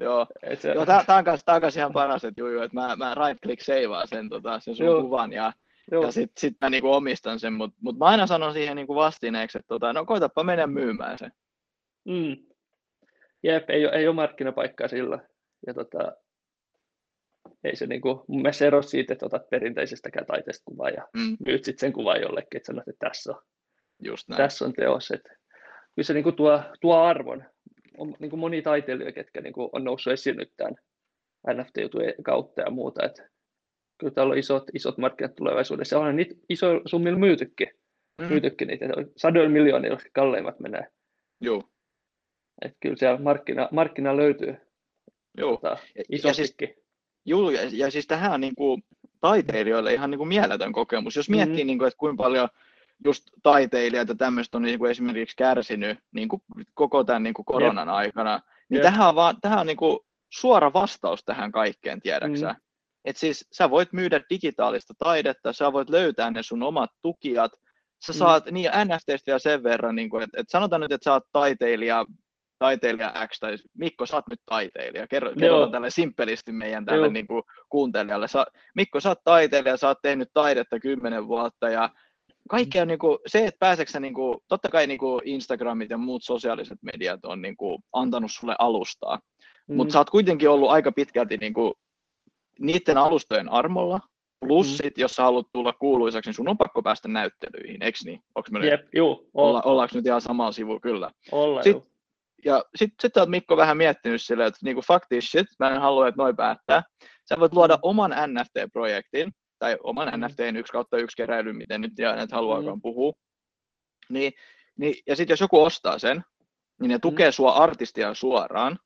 Joo, et se... Joo tää, tää, on kanssa, tää on kanssa ihan paras, että, juu, että mä, mä right click seivaan sen, tota, sen sun Joo. kuvan ja, Joo. ja sit, sit mä niinku omistan sen, mutta mut mä aina sanon siihen niinku vastineeksi, että tota, no koitapa mennä myymään sen. Mm. Jep, ei, ei ole markkinapaikkaa sillä. Ja tota, ei se niinku, mun mielestä ero siitä, että otat perinteisestäkään taiteesta kuvaa ja mm. myyt sitten sen kuvan jollekin, että sanot, että tässä on Just näin. tässä on teos. Että kyllä se niin kuin tuo, tuo arvon. On niin kuin moni taiteilija, ketkä niin kuin on noussut esiin nyt tämän NFT-jutujen kautta ja muuta. Että kyllä täällä on isot, isot markkinat tulevaisuudessa. Ja on niitä iso summilla myytykin. Mm. myytykin niitä. Sadoilla miljoonilla kalleimmat menee. Joo. Että kyllä siellä markkina, markkina löytyy. Joo. Tota, ja, ja, siis, juu, ja, ja siis tähän on niin kuin taiteilijoille ihan niin kuin mieletön kokemus. Jos miettii, mm. niin kuin, että kuinka paljon just taiteilijat ja tämmöistä on niin kuin esimerkiksi kärsinyt niin kuin koko tämän niin kuin koronan Jep. aikana, niin Jep. tähän on, vaan, tähän on niin kuin suora vastaus tähän kaikkeen, tiedäksä. Mm. Et siis sä voit myydä digitaalista taidetta, sä voit löytää ne sun omat tukijat, sä mm. saat, mm. niin NFTstä vielä sen verran, niin kuin, että, että sanotaan nyt, että sä oot taiteilija, taiteilija X, tai Mikko, sä oot nyt taiteilija, kerro, kerrotaan tälle simppelisti meidän tälle niin kuin, kuuntelijalle. Sä, Mikko, sä oot taiteilija, sä oot tehnyt taidetta kymmenen vuotta, ja kaikkea niin kuin, se, että pääseksä, niin kuin, totta kai niin kuin Instagramit ja muut sosiaaliset mediat on niin kuin, antanut sulle alustaa, mm. mutta sä oot kuitenkin ollut aika pitkälti niin kuin, niiden alustojen armolla, plus mm. sit, jos sä haluat tulla kuuluisaksi, niin sun on pakko päästä näyttelyihin, eikö niin? Onks me Jep, juu, olla, ollaanko nyt ihan samalla sivulla? Kyllä. Olla, sit, ja sitten sit oot Mikko vähän miettinyt silleen, että niinku fuck this shit, mä en halua, että noin päättää. Sä voit luoda mm. oman NFT-projektin, tai oman mm. NFTn yksi kautta yksi keräilyn, miten nyt ja että haluaakaan mm. puhua. Niin, niin, ja sitten jos joku ostaa sen, niin ne mm. tukee mm. sua artistia suoraan,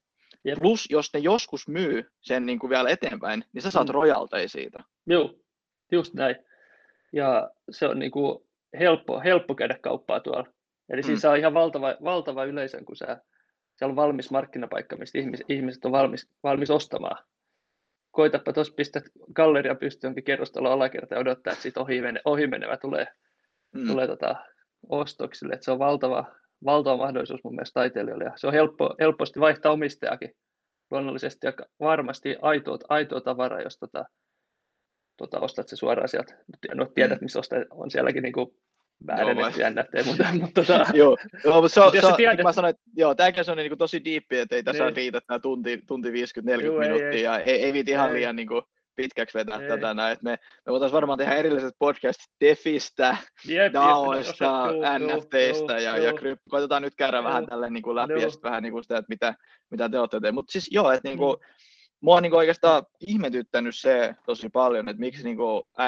Jep. Plus, jos ne joskus myy sen niin kuin vielä eteenpäin, niin sä saat mm. rojalteja siitä. Joo, just näin. Ja se on niin kuin helppo, helppo käydä kauppaa tuolla. Eli mm. siinä saa ihan valtava, valtava yleisön, kun sä, siellä on valmis markkinapaikka, mistä ihmiset, ihmiset on valmis, valmis ostamaan. Koitapa tuossa pistää galleria pystyy jonkin kerrostalon alakerta ja odottaa, että siitä ohi, mene, ohi menevä tulee, mm. tulee tota ostoksille. Että se on valtava, valtava mahdollisuus mun mielestä taiteilijoille. Ja se on helppo, helposti vaihtaa omistajakin luonnollisesti ja varmasti aitoa, aitoa tavaraa, jos tota, tota, ostat se suoraan sieltä. No tiedät, mm. missä ostat, on sielläkin niinku väärennetty no, NFT, mutta, mutta tota, joo, joo, mutta se on, se on tiedät... mä sanoin, että joo, tämäkin on niin tosi diippi, että ei tässä niin. riitä tämä tunti, tunti 50-40 minuuttia, ei, ja ei, ei viiti ihan ei. liian niin kuin, pitkäksi vetää ei. tätä näin. Me, me voitaisiin varmaan tehdä erilliset podcast Defistä, yep, DAOista, NFTistä ja, ja kryp... koitetaan nyt käydä joo. vähän tälle niin kuin läpi joo. ja vähän niin kuin sitä, että mitä, mitä te olette tehneet. Mutta siis joo, että niin kuin, mm. Mua on niin oikeastaan ihmetyttänyt se tosi paljon, että miksi niin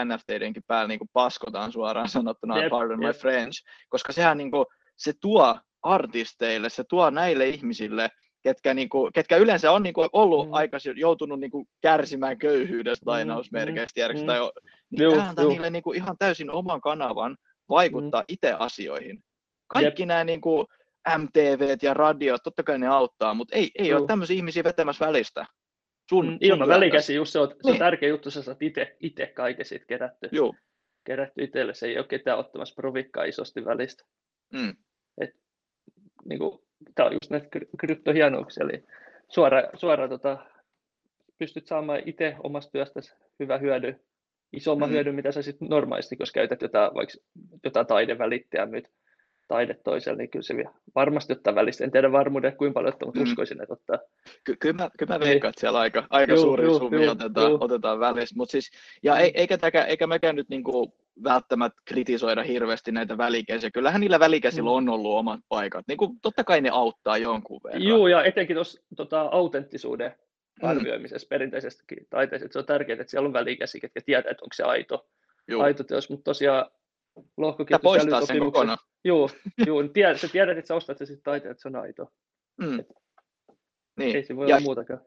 NFTidenkin päällä niin paskotaan suoraan sanottuna, yep, pardon yep. my French, koska sehän niin kuin, se tuo artisteille, se tuo näille ihmisille ketkä, niin kuin, ketkä yleensä on niin kuin, ollut mm. aikaisin joutunut niin kuin, kärsimään köyhyydestä mm, lainausmerkeistä, mm, mm, niin Juu, tämä antaa niille niin kuin, ihan täysin oman kanavan vaikuttaa mm. itse asioihin. Kaikki Jep. nämä niin kuin, MTV ja radiot, totta kai ne auttaa, mutta ei, ei ole tämmöisiä ihmisiä vetämässä välistä. Sun, mm, ilman välikäsi, just se on, niin. se on niin. tärkeä juttu, sä saat itse kaiken siitä kerätty. Joo. Kerätty itselle, se ei ole ketään ottamassa provikkaa isosti välistä. Mm. Et, niin kuin, tämä on just näitä kryptohienouksia, eli suora, suora tota, pystyt saamaan itse omasta työstäsi hyvä hyödy, isomman mm. hyödyn, mitä sä sitten normaalisti, jos käytät jotain, vaikka jotain taidevälittäjää, myyt taide toiselle, niin kyllä se varmasti ottaa välistä. En tiedä varmuuden kuinka paljon ottaa, mutta mm. uskoisin, että ottaa. Ky- kyllä mä, kyllä mä niin. veikkaan, että siellä aika, aika juu, suuri juu, summi juu, otetaan, juu. otetaan välistä. Mut siis, ja ei, eikä, täkä, eikä mekään nyt niinku välttämättä kritisoida hirveästi näitä välikäisiä. Kyllähän niillä välikäisillä mm. on ollut omat paikat. Niin kuin, totta kai ne auttaa jonkun verran. Joo, ja etenkin tuossa tota, autenttisuuden mm. arvioimisessa mm. perinteisestikin taiteessa, se on tärkeää, että siellä on välikäsi, ketkä tietää, että onko se aito, aito teos, mutta tosiaan lohkoketjus poistaa sen kokonaan. Joo, joo niin tiedät, sä tiedät, että sä ostat se sitten taiteen, että se on aito. Mm. Et, niin. Ei se voi ja, olla muutakaan.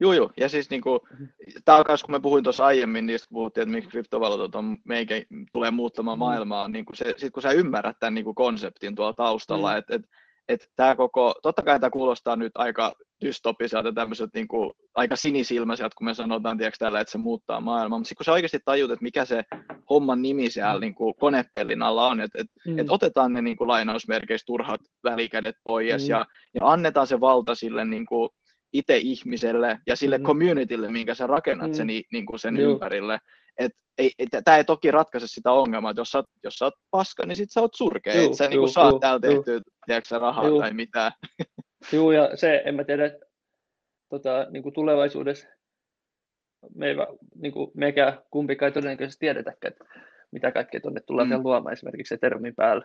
Joo, joo. Ja siis niin kuin, mm-hmm. tämä on kun mä puhuin tuossa aiemmin, niin puhuttiin, että miksi kryptovaluutat on, meikä tulee muuttamaan mm. maailmaa, niin kuin se, sit kun sä ymmärrät tämän niin kuin konseptin tuolla taustalla, mm. että et, et tämä koko, totta kai tämä kuulostaa nyt aika dystopiselta, tämmöiset niin kuin, aika sinisilmäiseltä, kun me sanotaan tiedätkö, tällä, että se muuttaa maailmaa, mutta sitten kun sä oikeasti tajut, että mikä se homman nimi siellä niin kuin konepellin alla on, että et, mm. et otetaan ne niin kuin, lainausmerkeissä turhat välikädet pois mm. ja, ja annetaan se valta sille niin kuin, itse ihmiselle ja sille mm. communitylle, minkä sä rakennat mm. sen, niin kuin sen ympärille. Et ei, tämä ei toki ratkaise sitä ongelmaa, että jos sä, jos sä oot paska, niin sit sä oot surkea, että sä niin saat täällä tehtyä, tiedätkö rahaa juu. tai mitään. Joo, ja se, en mä tiedä, tota, niin kuin tulevaisuudessa me ei, niin kuin mekään kumpikaan ei todennäköisesti tiedetäkään, että mitä kaikkea tuonne tullaan mm. luomaan esimerkiksi Ethereumin päälle.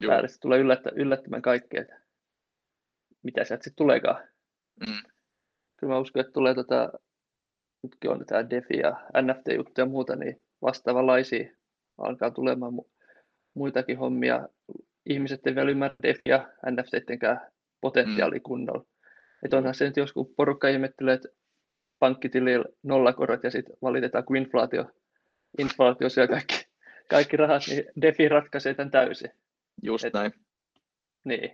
Joo. päälle. Se tulee yllättä, yllättämään kaikkea, että mitä sieltä sitten tuleekaan. Mm. Kyllä mä uskon, että tulee tota, nytkin on tämä DeFi ja NFT-juttuja ja muuta, niin vastaavanlaisia alkaa tulemaan mu- muitakin hommia. Ihmiset ei vielä ymmärrä DeFi ja NFTidenkään potentiaali mm. kunnolla. Että onhan se nyt joskus porukka ihmettelee, että pankkitilillä nollakorot ja sitten valitetaan, kun inflaatio, inflaatio syö kaikki, kaikki rahat, niin DeFi ratkaisee tämän täysin. Just Et, näin. Niin.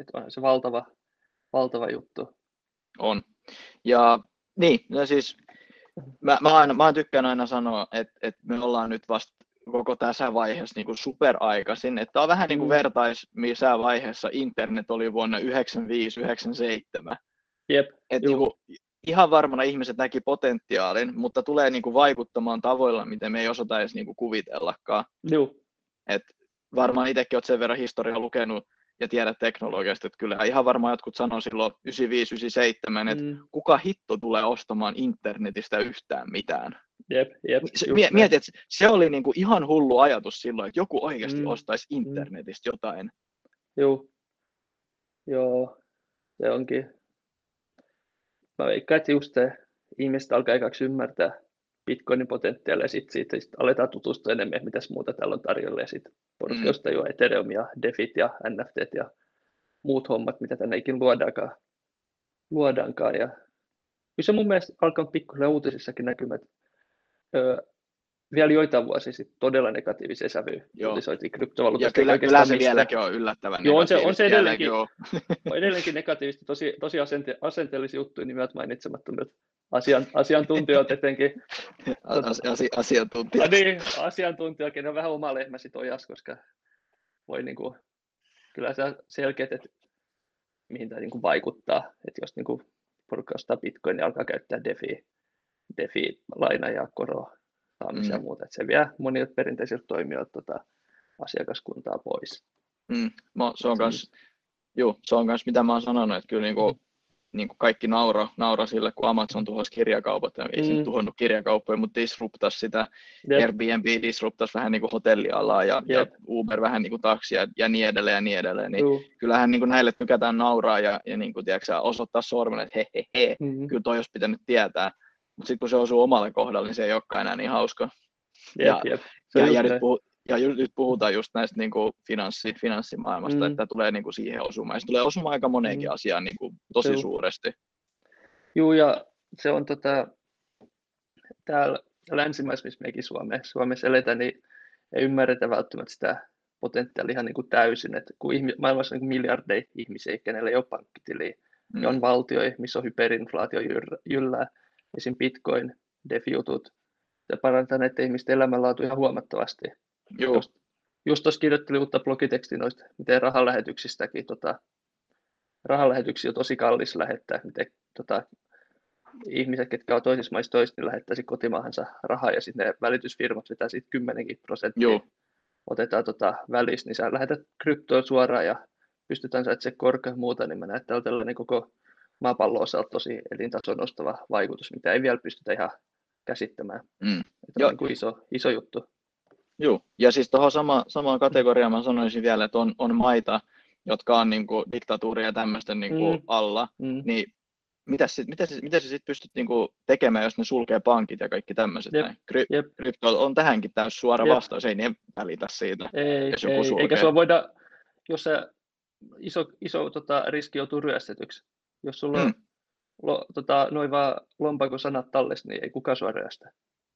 Että onhan se valtava, valtava juttu. On. Ja niin, no siis mä, mä, aina, mä tykkään aina sanoa, että, että me ollaan nyt vasta koko tässä vaiheessa niin kuin superaikaisin. Että on vähän niin kuin mm. vertais, missä vaiheessa internet oli vuonna 95-97. Jep, Et niin kuin, ihan varmana ihmiset näki potentiaalin, mutta tulee niin kuin vaikuttamaan tavoilla, miten me ei osata edes niin kuin kuvitellakaan. Joo. Et varmaan itsekin olet sen verran historiaa lukenut ja tiedät teknologiasta, että kyllä ihan varmaan jotkut sanoi silloin 95-97, että mm. kuka hitto tulee ostamaan internetistä yhtään mitään. Jep, jep, mieti, että se oli niinku ihan hullu ajatus silloin, että joku oikeasti mm. ostaisi mm. internetistä mm. jotain. Joo, joo, se onkin. Mä veikkaan, että just se ihmiset alkaa ekaksi ymmärtää Bitcoinin potentiaalia ja sitten siitä sit aletaan tutustua enemmän, mitä muuta täällä on tarjolla ja sitten porukka mm. jo Ethereum ja Defit ja NFT ja muut hommat, mitä tänne ikin luodaankaan. luodaankaan. Ja kyllä se mun mielestä alkaa pikkusen uutisissakin näkymät. Öö, vielä joitain vuosia sitten todella negatiivisia sävyjä uutisoitiin kryptovaluutasta. Ja kyllä, kyllä se vieläkin on yllättävän Joo, on se, on se edelleenkin, on edelleenkin negatiivisesti, tosi, tosi asente, asenteellisia juttuja nimeltä mainitsemattomilta asian, asiantuntijat etenkin. As, asi, asiantuntijat. Niin, asiantuntija, on vähän oma lehmäsi tojas, koska voi niin kuin, kyllä se selkeät, että mihin tämä niin kuin vaikuttaa. Että jos niin kuin porukka ostaa bitcoin, niin alkaa käyttää defi, defi laina ja koroa saamisia mm. ja muuta. Että se vie monilta perinteisiltä toimijoilta tota, asiakaskuntaa pois. Mm. se on myös, juu, se on myös mitä mä oon sanonut, että kyllä niin kuin, mm niin kuin kaikki naura, naura sille, kun Amazon tuhosi kirjakaupat, ja ei mm. tuhonnut kirjakauppoja, mutta disruptasi sitä, yep. Airbnb disruptasi vähän niin kuin hotellialaa ja, yep. ja Uber vähän niin kuin taksia ja niin edelleen ja niin edelleen, niin mm. kyllähän niin kuin näille tykätään nauraa ja, ja niin kuin, tiedätkö, osoittaa sormen, että he he he, mm. kyllä toi olisi pitänyt tietää, mutta sitten kun se osuu omalle kohdalle, niin se ei olekaan enää niin hauska. Jep, ja, jep. ja, ja nyt, puh, ja nyt puhutaan just näistä niin kuin finanssi, finanssimaailmasta, mm. että tulee niin kuin siihen osumaan. Se tulee osumaan aika moneenkin mm. asiaan niin kuin tosi se suuresti. Joo, ja se on tota, täällä länsimaissa, missä mekin Suomessa, Suomessa eletään, niin ei ymmärretä välttämättä sitä potentiaalia ihan niin kuin täysin, että kun ihmi, maailmassa on niin miljardeja ihmisiä, kenellä ei ole pankkitiliä, mm. on valtioja, missä on hyperinflaatio jyllää, esim. bitcoin, defjutut, ja parantaa näiden ihmisten elämänlaatu ihan huomattavasti. Joo. Just, just tuossa kirjoittelin uutta blogitekstiä noista, miten rahalähetyksistäkin, tota, rahalähetyksiä on tosi kallis lähettää, miten tota, ihmiset, ketkä on toisissa maissa toista, niin lähettäisi kotimaahansa rahaa ja sitten ne välitysfirmat vetää siitä 10 prosenttia. Joo. Otetaan tota välissä, niin sä lähetät kryptoa suoraan ja pystytään saada se korkea muuta, niin mä näen, että on tällainen koko maapallon osalta tosi elintason nostava vaikutus, mitä ei vielä pystytä ihan käsittämään. Mm. Tämä on niin iso, iso juttu. Joo, ja siis tuohon sama, samaan kategoriaan mä sanoisin vielä, että on, on maita, jotka on niin kuin, diktatuuria ja tämmöisten niin kuin, mm. alla, mm. niin mitä, sit, mitä, sit, mitä sä sitten pystyt niin kuin, tekemään, jos ne sulkee pankit ja kaikki tämmöiset? Kry. Krypto on tähänkin täys suora yep. vastaus, ei ne välitä siitä, ei, jos joku ei, sulkee. Eikä se voida, jos se iso, iso tota, riski joutuu ryöstetyksi, jos sulla mm. on lo, tota, noin vaan lompakon sanat tallessa, niin ei kukaan sua ryöstä.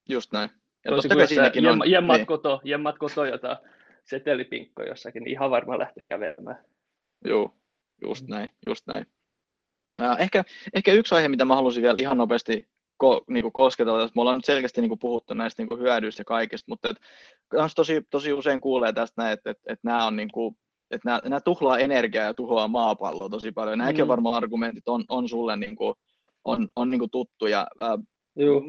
Just näin. Totta kai siinäkin on... Jemmat, niin. koto, jemmat koto, jota setelipinkko jossakin, niin ihan varmaan lähteä kävelemään. Joo, just näin, just näin. Äh, ehkä, ehkä yksi aihe, mitä mä halusin vielä ihan nopeasti ko, niin kuin kosketella. Me ollaan nyt selkeästi niin kuin puhuttu näistä niin kuin hyödyistä ja kaikista, mutta et, tosi, tosi usein kuulee tästä näin, että, että, että nämä on niin kuin, että nämä, nämä tuhlaa energiaa ja tuhoaa maapalloa tosi paljon. Nämäkin mm. varmaan argumentit on, on sulle niin kuin, on, on niin kuin tuttuja. Äh,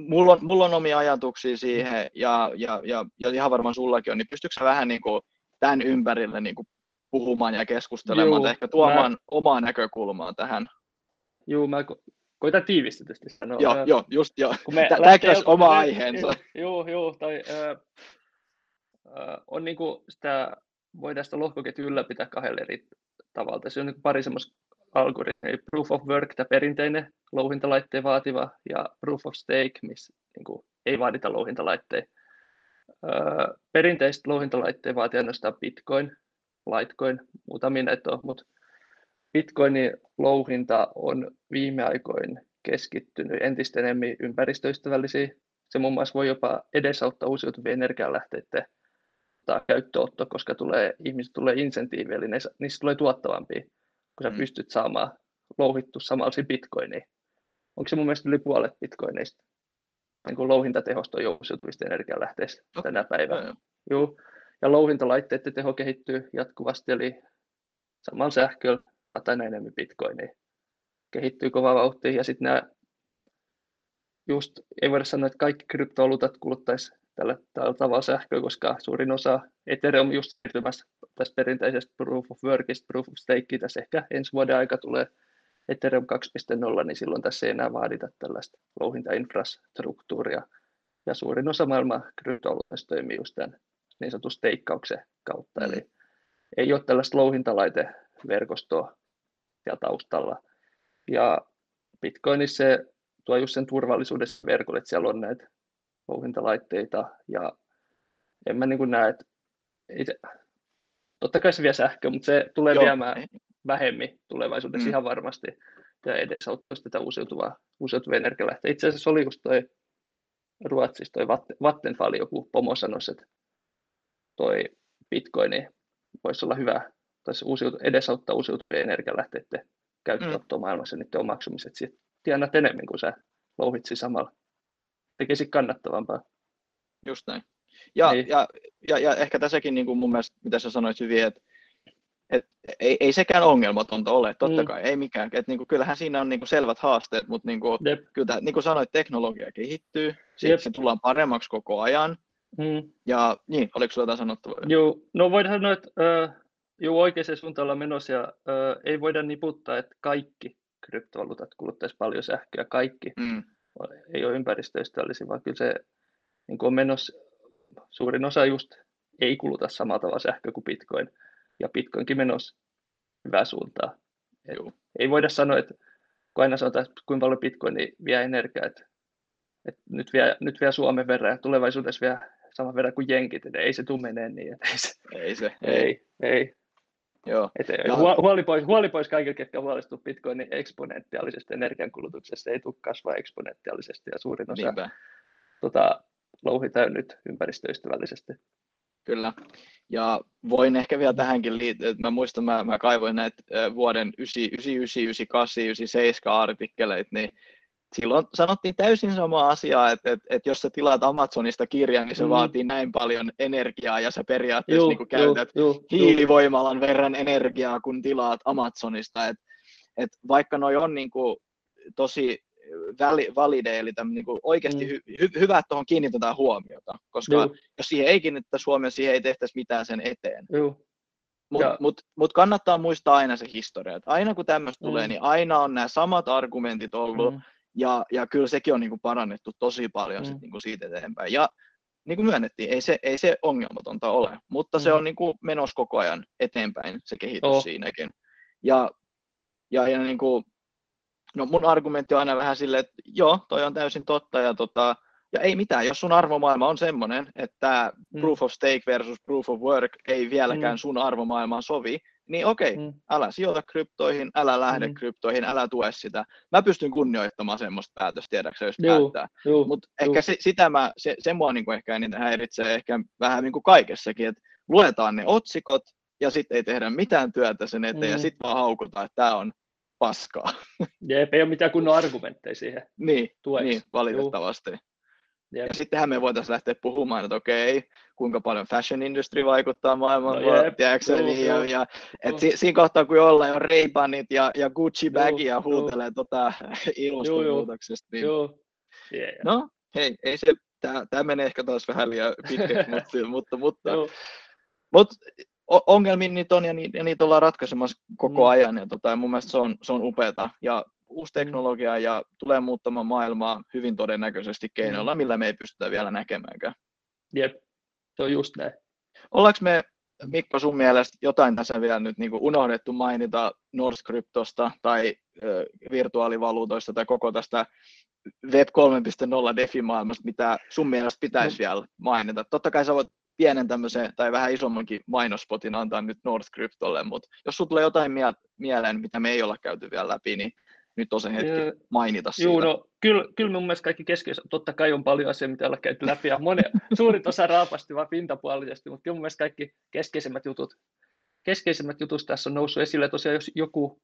Mulla, on, mulla on omia ajatuksia siihen ja, ja, ja, ja ihan varmaan sullakin on, niin pystytkö vähän niin kuin tämän ympärille niin kuin puhumaan ja keskustelemaan, Juu, ehkä tuomaan mä... omaa näkökulmaa tähän? Joo, mä ko- koitan tiivistetysti sanoa. Joo, joo, just joo. Tämäkin olisi oma aiheensa. Joo, joo, tai äh, äh, on niin kuin sitä, voidaan sitä lohkoketjua ylläpitää kahdella eri tavalla. Se on niin pari semmoista algoritmi, proof of work, tämä perinteinen louhintalaitteen vaativa, ja proof of stake, missä niin kuin, ei vaadita louhintalaitteen. Öö, perinteistä louhintalaitteen vaatii ainoastaan Bitcoin, Litecoin, muutamia näitä on, mutta Bitcoinin louhinta on viime aikoina keskittynyt entistä enemmän ympäristöystävällisiin. Se muun muassa voi jopa edesauttaa uusiutuvien energianlähteiden käyttöotto, koska tulee, ihmiset tulee insentiivi, eli niistä tulee tuottavampia kun sä mm. pystyt saamaan louhittu samalla bitcoinia. Onko se mun mielestä yli puolet bitcoineista niin kuin louhintatehosta on uusiutuvista energialähteistä okay. tänä päivänä. Joo. Ja louhintalaitteiden teho kehittyy jatkuvasti, eli samalla sähköllä tai enemmän bitcoinia kehittyy kova vauhtia. Ja sitten nämä, just ei voida sanoa, että kaikki kryptovaluutat kuluttaisi tällä, tällä tavalla sähköä, koska suurin osa Ethereum just siirtymässä tästä perinteisestä proof of workista, proof of stake, tässä ehkä ensi vuoden aika tulee Ethereum 2.0, niin silloin tässä ei enää vaadita tällaista louhintainfrastruktuuria. Ja suurin osa maailman kryptoalueista toimii just tämän niin sanotun steikkauksen kautta, mm. eli ei ole tällaista louhintalaiteverkostoa siellä taustalla. Ja Bitcoinissa se tuo just sen turvallisuudessa verkolle, että siellä on näitä louhintalaitteita ja en mä niin näe, että totta kai se vie sähköä, mutta se tulee Joo. viemään vähemmin tulevaisuudessa mm. ihan varmasti. ja edesauttaisi tätä uusiutuvaa, uusiutuvaa energialähteä. Itse asiassa oli just toi Ruotsissa toi Vattenfall, joku pomo sanoi, että toi Bitcoin voisi olla hyvä, tai uusiutu, edesauttaa uusiutuvien energialähteiden käyttöönottoa mm. maailmassa niiden omaksumiset. Sitten tiedät enemmän kuin sä louhitsi samalla. Tekisi kannattavampaa. Just näin. Ja, niin. ja, ja, ja, ehkä tässäkin niin kuin mun mielestä, mitä sä sanoit hyvin, että et, ei, ei sekään ongelmatonta ole, totta mm. kai, ei mikään. Et, niin kuin, kyllähän siinä on niin kuin, selvät haasteet, mutta niin kuin, kyllä, niin kuin sanoit, teknologia kehittyy, se tullaan paremmaksi koko ajan. Mm. Ja niin, oliko sinulla jotain sanottavaa? Joo, no voidaan sanoa, että äh, joo, oikeaan suuntaan ollaan menossa ja äh, ei voida niputtaa, että kaikki kryptovaluutat kuluttaisi paljon sähköä, kaikki mm. Ei ole ympäristöystävällisiä, vaan kyllä se niin kuin on menossa, suurin osa just ei kuluta samalla tavalla sähköä kuin Bitcoin, ja Bitcoinkin menossa hyvää suuntaa. ei voida sanoa, että kun aina sanotaan, että kuinka paljon Bitcoin vie energiaa, että, että nyt, vie, nyt vie Suomen verran ja tulevaisuudessa vie saman verran kuin jenkit, että ei se tule menee niin. Että ei, se, ei se. Ei, ei. Joo. Et ja... huoli, pois, huoli pois kaikille, ketkä huolestuu Bitcoinin eksponentiaalisesta energiankulutuksesta, ei tule kasvaa eksponentiaalisesti ja suurin osa tota, louhitaan nyt ympäristöystävällisesti. Kyllä. Ja voin ehkä vielä tähänkin liittyä, että mä muistan, mä, mä kaivoin näitä vuoden 99, 98, 97 artikkeleita, niin silloin sanottiin täysin sama asia, että, että, että jos sä tilaat Amazonista kirjan, niin se mm. vaatii näin paljon energiaa ja sä periaatteessa juu, niin käytät juu, juu, hiilivoimalan verran energiaa, kun tilaat Amazonista. Et, et vaikka noi on niin kuin, tosi valideja, eli niin kuin oikeasti mm. hy, hy, hyvä, että tuohon kiinnitetään huomiota, koska Juu. jos siihen ei kiinnitettäisi huomioon, siihen ei tehtäisi mitään sen eteen. Mutta mut, mut kannattaa muistaa aina se historia, että aina kun tämmöistä mm. tulee, niin aina on nämä samat argumentit ollut, mm. Ja, ja kyllä sekin on niin kuin parannettu tosi paljon mm. sit niin kuin siitä eteenpäin. Ja niin kuin myönnettiin, ei se, ei se ongelmatonta ole, mutta mm. se on niin kuin menossa koko ajan eteenpäin se kehitys oh. siinäkin. Ja, ja, ja niin kuin, No mun argumentti on aina vähän silleen, että joo, toi on täysin totta ja, tota, ja ei mitään, jos sun arvomaailma on semmoinen, että mm. proof of stake versus proof of work ei vieläkään mm. sun arvomaailmaan sovi, niin okei, mm. älä sijoita kryptoihin, älä lähde mm. kryptoihin, älä tue sitä. Mä pystyn kunnioittamaan semmoista päätöstä, tiedäksä, jos juu, päättää. Mutta ehkä se, sitä mä, se, se mua niinku ehkä eniten häiritsee ehkä vähän niin kuin kaikessakin, että luetaan ne otsikot ja sitten ei tehdä mitään työtä sen eteen mm. ja sitten vaan haukutaan, että tämä on paskaa. Jep, ei ole mitään kunnon argumentteja siihen niin, tueksi. Niin, valitettavasti. Jep. Ja sittenhän me voitaisiin lähteä puhumaan, että okei, kuinka paljon fashion industry vaikuttaa maailman no, jep, niin, ja, ja et si, siinä kohtaa, kun ollaan jo Ray-Banit ja, ja Gucci bagia huutelee tota ilmastonmuutoksesta, niin yeah. no hei, ei se, tämä menee ehkä taas vähän liian pitkäksi, mutta, mutta, mutta, mutta ongelmia niitä on ja niitä, ja niitä ollaan ratkaisemassa koko mm. ajan ja, tota, ja mun mielestä se on, se on upeata. Ja uusi mm. teknologia ja tulee muuttamaan maailmaa hyvin todennäköisesti keinoilla, mm. millä me ei pystytä vielä näkemäänkään. Jep, se on just näin. Ollaanko me, Mikko, sun mielestä jotain tässä vielä nyt niin unohdettu mainita North Cryptosta tai ö, virtuaalivaluutoista tai koko tästä Web 3.0 DeFi-maailmasta, mitä sun mielestä pitäisi no. vielä mainita? Totta kai sä voit pienen tämmöisen tai vähän isommankin mainospotin antaa nyt North Cryptolle, mutta jos sulla tulee jotain mieleen, mitä me ei olla käyty vielä läpi, niin nyt on se hetki ja, mainita siitä. Joo, no, kyllä, kyllä mun mielestä kaikki keskeiset, totta kai on paljon asioita, mitä ollaan käyty läpi, ja moni, suurin osa raapasti vaan pintapuolisesti, mutta kyllä mun mielestä kaikki keskeisimmät jutut, keskeisimmät jutut tässä on noussut esille. Tosiaan jos joku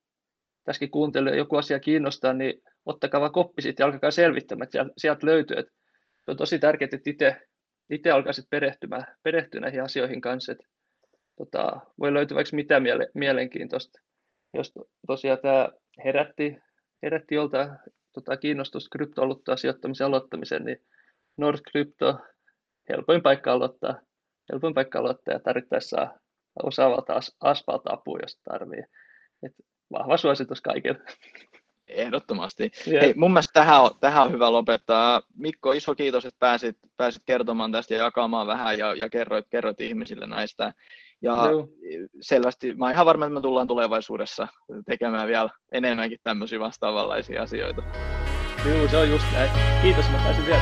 tässäkin kuuntelee, joku asia kiinnostaa, niin ottakaa vaan koppi ja alkakaa selvittämään, että sieltä löytyy. Että on tosi tärkeää, että itse itse alkaisit perehtymään, perehtyä näihin asioihin kanssa, että tota, voi löytyä vaikka mitä miele, mielenkiintoista. Jos tosiaan tämä herätti, herätti jolta tota, kiinnostusta kryptoaluttaa sijoittamisen aloittamiseen, niin North Crypto, helpoin paikka aloittaa, helpoin paikka aloittaa ja tarvittaessa osaavalta as, asfalta-apua, jos tarvii. Et vahva suositus kaikille. Ehdottomasti. Yeah. Hei, mun mielestä tähän on, tähän on hyvä lopettaa. Mikko, iso kiitos, että pääsit, pääsit kertomaan tästä ja jakamaan vähän ja, ja kerroit, kerroit ihmisille näistä. Ja Joo. selvästi, mä oon ihan varma, että me tullaan tulevaisuudessa tekemään vielä enemmänkin tämmöisiä vastaavanlaisia asioita. Joo, se on just näin. Kiitos, mä pääsin vielä.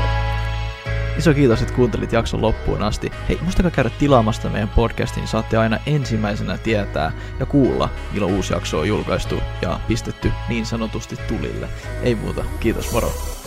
Iso kiitos, että kuuntelit jakson loppuun asti. Hei, muistakaa käydä tilaamasta meidän podcastin, saatte aina ensimmäisenä tietää ja kuulla, milloin uusi jakso on julkaistu ja pistetty niin sanotusti tulille. Ei muuta, kiitos, moro!